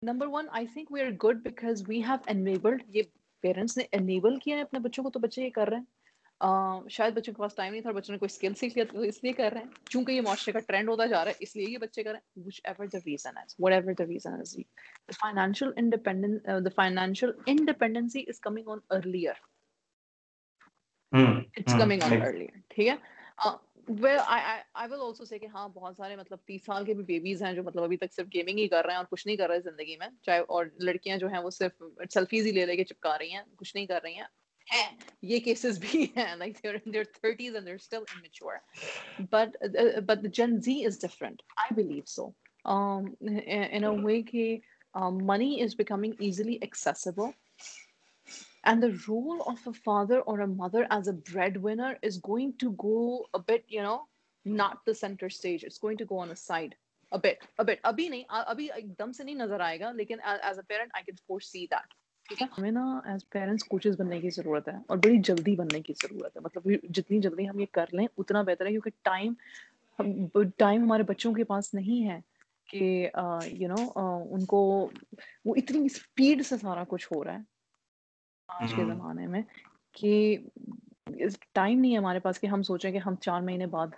number one I think we are good because we have enabled یہ پیرنٹس نے انیبل کیا ہے اپنے بچوں کو تو بچے یہ کر رہے ہیں۔ شاید بچوں کے پاس ٹائم نہیں تھا بچوں نے کوئی اسکل سیکھ لیا تو اس لیے کر رہے ہیں۔ چونکہ یہ معاشرے کا ٹرینڈ ہوتا جا رہا ہے اس لیے یہ بچے کر رہے ہیں۔ وچ ایور دا ریزن ہے whatever the reason is financial independence the financial independency is coming on earlier it's coming on earlier ٹھیک ہے؟ ہاں بہت سارے مطلب تیس سال کے بھی بیبیز ہیں جو مطلب ابھی تک صرف گیمنگ ہی کر رہے ہیں اور کچھ نہیں کر رہے زندگی میں چاہے اور لڑکیاں جو ہیں وہ صرف سیلفیز ہی لے لے کے چپکا رہی ہیں کچھ نہیں کر رہی ہیں۔ یہ کیسز بھی ہیں like they're in their 30s and they're still immature but uh, but the gen z is different i believe so um in a way کہ um, money is becoming easily accessible and the role of a father or a mother as a breadwinner is going to go a bit you know not the center stage it's going to go on a side a bit a bit ابھی نہیں ابھی ایک دم سے نہیں نظر آئے گا لیکن as a parent I can foresee that ہمیں نا ایز پیرنٹس کوچز بننے کی ضرورت ہے اور بڑی جلدی بننے کی ضرورت ہے۔ مطلب جتنی جلدی ہم یہ کر لیں اتنا بہتر ہے کیونکہ ٹائم ٹائم ہمارے بچوں کے پاس نہیں ہے کہ یو نو ان کو وہ اتنی اسپیڈ سے سارا کچھ ہو رہا ہے۔ آج کے زمانے میں کہ ٹائم نہیں ہے ہمارے پاس کہ ہم سوچیں کہ ہم چار مہینے بعد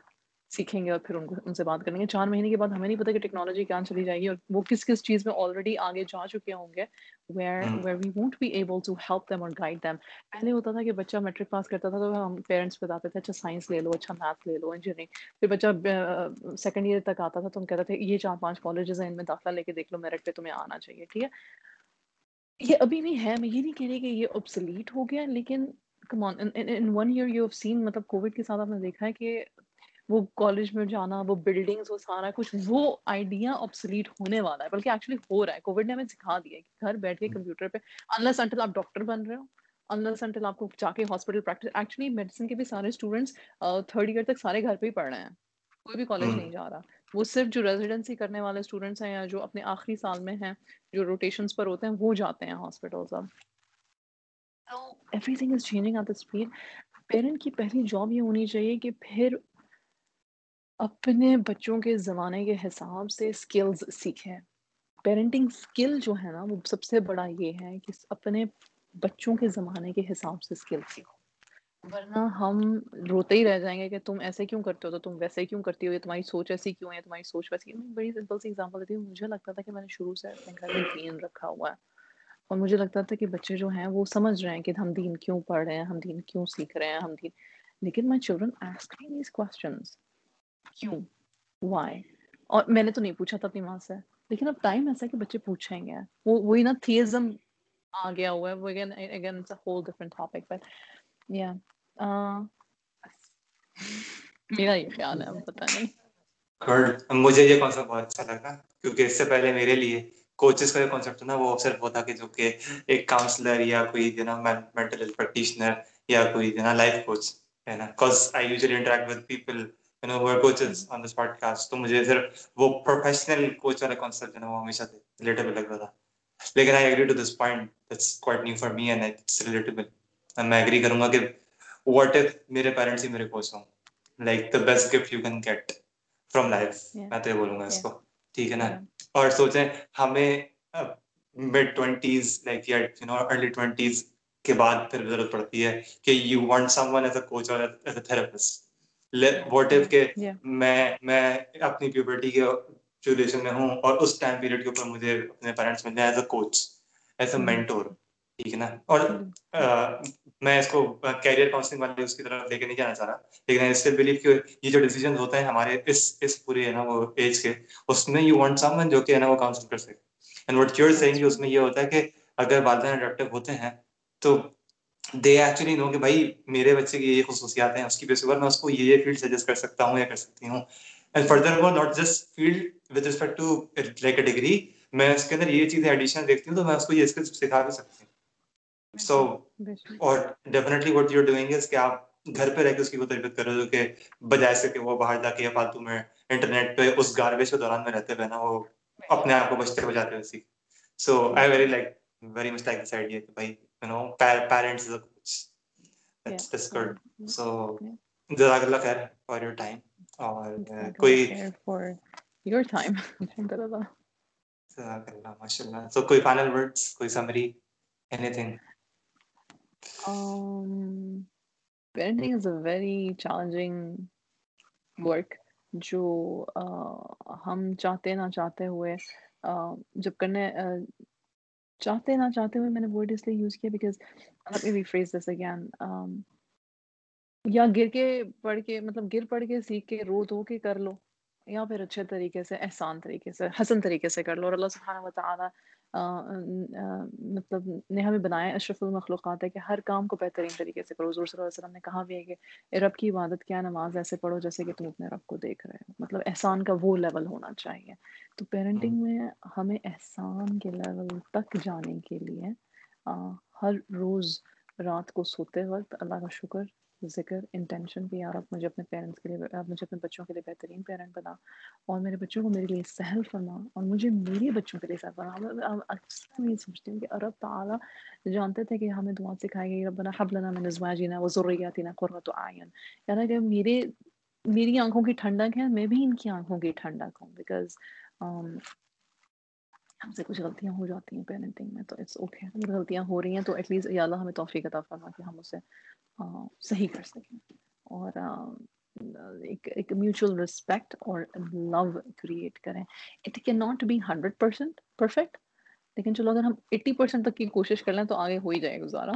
سیکھیں گے اور پھر ان کو ان سے بات کریں گے۔ چار مہینے کے بعد ہمیں نہیں پتا کہ ٹیکنالوجی کیا چلی جائے گی اور وہ کس کس چیز میں آلریڈی آگے جا چکے ہوں گے۔ Where where we won't be able to help them اور گائڈ دیم پہلے ہوتا تھا کہ بچہ میٹرک پاس کرتا تھا تو ہم پیرنٹس بتاتے تھے اچھا سائنس لے لو اچھا میتھ لے لو انجینئرنگ پھر بچہ سیکنڈ ایئر تک آتا تھا تو ہم کہتے تھے یہ چار پانچ کالجز ہیں ان میں داخلہ لے کے دیکھ لو میرٹ پہ تمہیں آنا چاہیے ٹھیک ہے؟ یہ ابھی بھی ہے میں یہ نہیں کہہ رہی کہ یہ ابسلیٹ ہو گیا لیکن come on in one year you have seen مطلب کووڈ کے ساتھ آپ نے دیکھا ہے کہ وہ کالج میں جانا وہ بلڈنگس وہ سارا کچھ وہ آئیڈیا آپسلیٹ ہونے والا ہے بلکہ ایکچولی ہو رہا ہے۔ کووڈ نے ہمیں سکھا دیا کہ گھر بیٹھ کے کمپیوٹر پہ انلس انٹل آپ ڈاکٹر بن رہے ہو انلس انٹل آپ کو جا کے ہاسپٹل پریکٹس ایکچولی میڈیسن کے بھی سارے اسٹوڈنٹس تھرڈ ایئر تک سارے گھر پہ ہی پڑھ رہے ہیں۔ کوئی بھی کالج نہیں جا رہا۔ وہ صرف جو ریزیڈنسی کرنے والے اسٹوڈنٹس ہیں یا جو اپنے آخری سال میں ہیں جو روٹیشنس پر ہوتے ہیں وہ جاتے ہیں ہاسپٹلس اب۔ Everything is changing at the speed parent کی پہلی جاب یہ ہونی چاہیے کہ پھر اپنے بچوں کے زمانے کے حساب سے اسکلز سیکھیں۔ پیرنٹنگ اسکل جو ہے نا، وہ سب سے بڑا یہ ہے کہ اپنے بچوں کے زمانے کے حساب سے اسکل سیکھو۔ ورنہ ہم روتے ہی رہ جائیں گے کہ تم ایسے کیوں کرتے ہو؟ تو تم ویسے کیوں کرتی ہو؟ یا تمہاری سوچ ایسی کیوں ہے؟ تمہاری سوچ ویسی میں بڑی سمپل سی ایگزامپل دیتی ہوں۔ مجھے لگتا تھا کہ میں نے شروع سے اپنے گھر میں دین رکھا ہوا ہے۔ اور مجھے لگتا تھا کہ بچے جو ہیں، وہ سمجھ رہے ہیں کہ ہم دین کیوں پڑھ رہے ہیں، ہم دین کیوں سیکھ رہے ہیں، ہم دین۔ لیکن my children ask these questions کیوں وائی اور میں نے تو نہیں پوچھا تھا اپنی ماں سے۔ لیکن اب ٹائم ایسا ہے کہ بچے پوچھیں گے۔ وہ وہی نا تھیزم آ گیا ہوا ہے۔ وہ again again it's a whole different topic but یا میرا یہ خیال ہے پتہ نہیں۔ مجھے یہ کانسیپٹ بہت اچھا لگا، کیونکہ اس سے پہلے میرے لیے کوچز کا جو کانسیپٹ نا، وہ صرف ہوتا کہ جو کہ ایک کاؤنسلر یا کوئی جو نا مینٹل ہیلتھ پریکٹیشنر یا کوئی جو نا لائف کوچ ہے نا۔ Cause I usually interact with people you know who coaches on this podcast تو مجھے صرف وہ پروفیشنل کوچ والا کانسیپٹ نا وہ ہمیشہ ریلیٹیبل لگ رہا تھا۔ لیکن I agree to this point that's quite new for me and it's relatable میں ایگری کروں گا کہ واٹ اف میرے پیرنٹس ہی میرے کوچ ہوں؟ Like the best gift you can get from life میں تو یہ بولوں گا اس کو۔ ٹھیک ہے نا؟ اور سوچیں ہمیں مڈ ٹوینٹیز لائک یا یو نو ارلی ٹوینٹیز کے بعد پھر ضرورت پڑتی ہے کہ you want someone as a coach اور as a therapist what if کہ میں میں اپنی پیوبرٹی کے ڈیوریشن میں ہوں اور اس ٹائم پیریڈ کے اوپر مجھے اپنے پیرنٹس ملتے ہیں as a coach as a mentor ٹھیک ہے نا اور میں اس کو کیریئر کاؤنسلنگ والے اس کی طرف لے کے نہیں جانا چاہ رہا لیکن اس سے بلیو کہ یہ جو ڈیسیجن ہوتے ہیں ہمارے اس اس پورے ہے نا وہ ایج کے اس میں یو وانٹ سم ون جو کہ ہے نا وہ کاؤنسل کر سکے اینڈ وٹ یور سینگ اس میں یہ ہوتا ہے کہ اگر والدین اڈیپٹیو ہوتے ہیں تو دے ایکچولی نو کہ بھائی میرے بچے کی یہ خصوصیات ہیں اس کی بیس پر میں اس کو یہ یہ فیلڈ سجیسٹ کر سکتا ہوں یا کر سکتی ہوں اینڈ فردر وہ not just field with respect to like a degree میں اس کے اندر یہ چیزیں ایڈیشنل دیکھتی ہوں تو میں اس کو یہ اسکل سکھا بھی سکتی ہوں سو اور definitely what you doing is کہ آپ گھر پہ رہ کے اس کی وہ تربیت کر رہے ہو کہ بجائے سے کہ وہ باہر جا کے یا فالتو میں انٹرنیٹ پہ اس گاربیج کے دوران میں رہتے ہوئے نا وہ اپنے آپ کو بچتے بجاتے ہوئے سیکھ so I very like very much like this idea کہ بھائی کوچ دس گڈ سو جزاک اللہ خیر فار یور ٹائم اور کوئی فار یور ٹائم الحمد للہ جزاک اللہ ماشاء اللہ سو کوئی فائنل ورڈس کوئی summary anything Um, parenting is a very challenging work. جو ہم چاہتے نہ چاہتے ہوئے جب کرنے چاہتے نہ چاہتے ہوئے میں نے ورڈ اس لیے یوز کیا بیکاز آپ me rephrase this again um, یا گر کے پڑھ کے مطلب گر پڑھ کے، سیکھ کے، رو دھو کے کر لو یا پھر اچھے طریقے سے، احسان طریقے سے، حسن طریقے سے کر لو اور اللہ سبحانہ و تعالیٰ مطلب نے ہمیں بنایا اشرف المخلوقات ہے کہ ہر کام کو بہترین طریقے سے کرو حضور صلی اللہ علیہ وسلم نے کہا بھی ہے کہ رب کی عبادت کیا نماز ایسے پڑھو جیسے کہ تم اپنے رب کو دیکھ رہے ہو۔ مطلب احسان کا وہ لیول ہونا چاہیے۔ تو پیرنٹنگ میں ہمیں احسان کے لیول تک جانے کے لیے ہر روز رات کو سوتے وقت اللہ کا شکر ذکر انٹینشن بھی یار اب مجھے اپنے پیرنٹس کے لیے اب مجھے اپنے بچوں کے لیے بہترین پیرنٹ بنا اور میرے بچوں کو میرے لیے سہل فرما اور مجھے میرے بچوں کے لیے سہل فرما۔ اکثر میں یہ سوچتی ہوں کہ عرب تعالیٰ جانتے تھے کہ ہمیں دعا سکھائی گئی، ربنا حب لنا من ازواجنا و ذریاتنا قرۃ اعین۔ یعنی کہ میرے، میری آنکھوں کی ٹھنڈک ہے، میں بھی ان کی آنکھوں کی ٹھنڈک ہوں بیکاز ہم سے کچھ غلطیاں ہو جاتی ہیں پیرنٹنگ میں، تو اٹس اوکے okay. اگر غلطیاں ہو رہی ہیں تو ایٹ لیسٹ یا اللہ ہمیں توفیق عطا فرما کہ ہم اسے صحیح کر سکیں۔ اور ایک ایک میوچل رسپیکٹ اور لو کریٹ کریں۔ It can not be hundred percent perfect لیکن چلو اگر ہم ایٹی پرسینٹ تک کی کوشش کر لیں تو آگے ہو ہی جائے گزارا۔